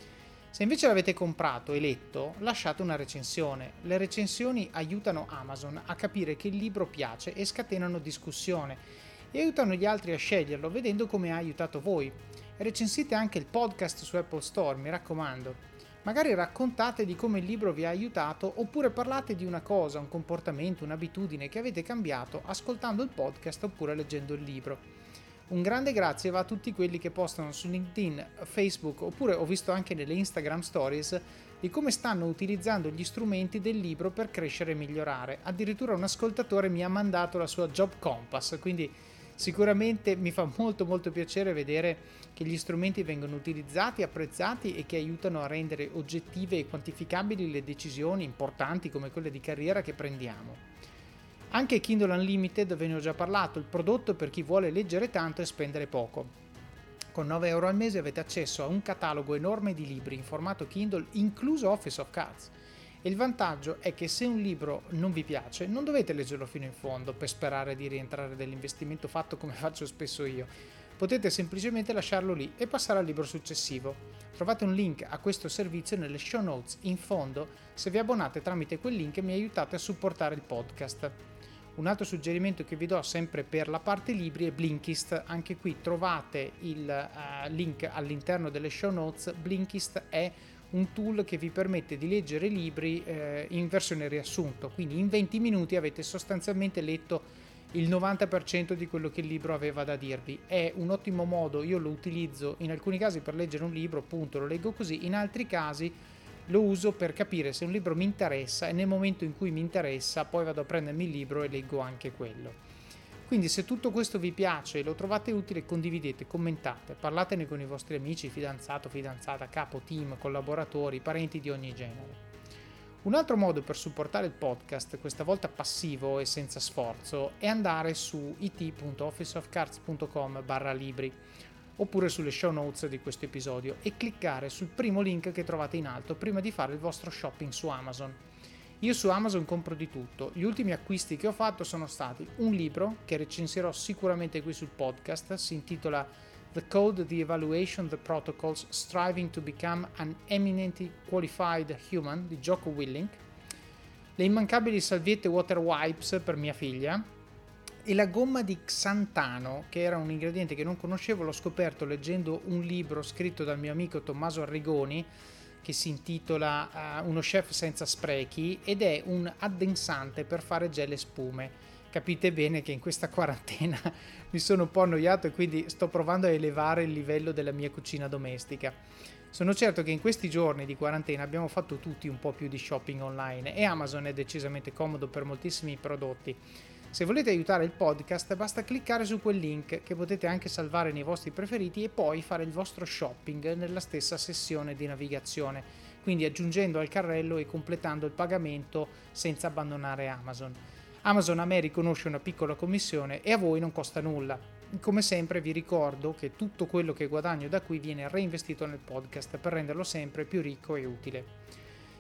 Se invece l'avete comprato e letto, lasciate una recensione. Le recensioni aiutano Amazon a capire che il libro piace e scatenano discussione e aiutano gli altri a sceglierlo vedendo come ha aiutato voi. recensite anche il podcast su Apple Store, mi raccomando. Magari raccontate di come il libro vi ha aiutato oppure parlate di una cosa, un comportamento, un'abitudine che avete cambiato ascoltando il podcast oppure leggendo il libro. Un grande grazie va a tutti quelli che postano su LinkedIn, Facebook oppure ho visto anche nelle Instagram Stories di come stanno utilizzando gli strumenti del libro per crescere e migliorare. Addirittura un ascoltatore mi ha mandato la sua Job Compass, quindi sicuramente mi fa molto molto piacere vedere che gli strumenti vengono utilizzati, apprezzati e che aiutano a rendere oggettive e quantificabili le decisioni importanti come quelle di carriera che prendiamo. Anche Kindle Unlimited, ve ne ho già parlato, il prodotto per chi vuole leggere tanto e spendere poco. Con 9 euro al mese avete accesso a un catalogo enorme di libri in formato Kindle, incluso Office of Cards. E il vantaggio è che se un libro non vi piace, non dovete leggerlo fino in fondo per sperare di rientrare dell'investimento fatto come faccio spesso io. Potete semplicemente lasciarlo lì e passare al libro successivo. Trovate un link a questo servizio nelle show notes in fondo. Se vi abbonate tramite quel link mi aiutate a supportare il podcast. Un altro suggerimento che vi do sempre per la parte libri è Blinkist, anche qui trovate il uh, link all'interno delle show notes. Blinkist è un tool che vi permette di leggere libri eh, in versione riassunto, quindi in 20 minuti avete sostanzialmente letto il 90% di quello che il libro aveva da dirvi. È un ottimo modo, io lo utilizzo in alcuni casi per leggere un libro, appunto lo leggo così, in altri casi lo uso per capire se un libro mi interessa e nel momento in cui mi interessa poi vado a prendermi il libro e leggo anche quello. Quindi se tutto questo vi piace e lo trovate utile condividete, commentate, parlatene con i vostri amici, fidanzato, fidanzata, capo, team, collaboratori, parenti di ogni genere. Un altro modo per supportare il podcast, questa volta passivo e senza sforzo, è andare su it.officeofcards.com barra libri oppure sulle show notes di questo episodio e cliccare sul primo link che trovate in alto prima di fare il vostro shopping su Amazon. Io su Amazon compro di tutto, gli ultimi acquisti che ho fatto sono stati un libro che recensirò sicuramente qui sul podcast, si intitola The Code, The Evaluation, The Protocols, Striving to Become an Eminently Qualified Human di Jocko Willink. le immancabili salviette water wipes per mia figlia e la gomma di Xantano, che era un ingrediente che non conoscevo, l'ho scoperto leggendo un libro scritto dal mio amico Tommaso Arrigoni che si intitola uh, Uno chef senza sprechi ed è un addensante per fare gel e spume. Capite bene che in questa quarantena mi sono un po' annoiato e quindi sto provando a elevare il livello della mia cucina domestica. Sono certo che in questi giorni di quarantena abbiamo fatto tutti un po' più di shopping online e Amazon è decisamente comodo per moltissimi prodotti. Se volete aiutare il podcast basta cliccare su quel link che potete anche salvare nei vostri preferiti e poi fare il vostro shopping nella stessa sessione di navigazione, quindi aggiungendo al carrello e completando il pagamento senza abbandonare Amazon. Amazon a me riconosce una piccola commissione e a voi non costa nulla. Come sempre vi ricordo che tutto quello che guadagno da qui viene reinvestito nel podcast per renderlo sempre più ricco e utile.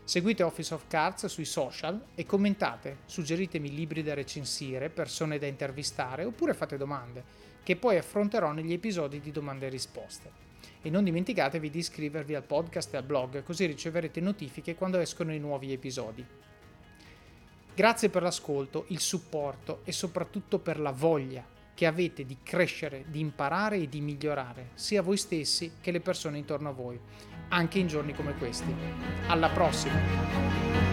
Seguite Office of Cards sui social e commentate, suggeritemi libri da recensire, persone da intervistare oppure fate domande, che poi affronterò negli episodi di domande e risposte. E non dimenticatevi di iscrivervi al podcast e al blog, così riceverete notifiche quando escono i nuovi episodi. Grazie per l'ascolto, il supporto e soprattutto per la voglia che avete di crescere, di imparare e di migliorare, sia voi stessi che le persone intorno a voi anche in giorni come questi. Alla prossima!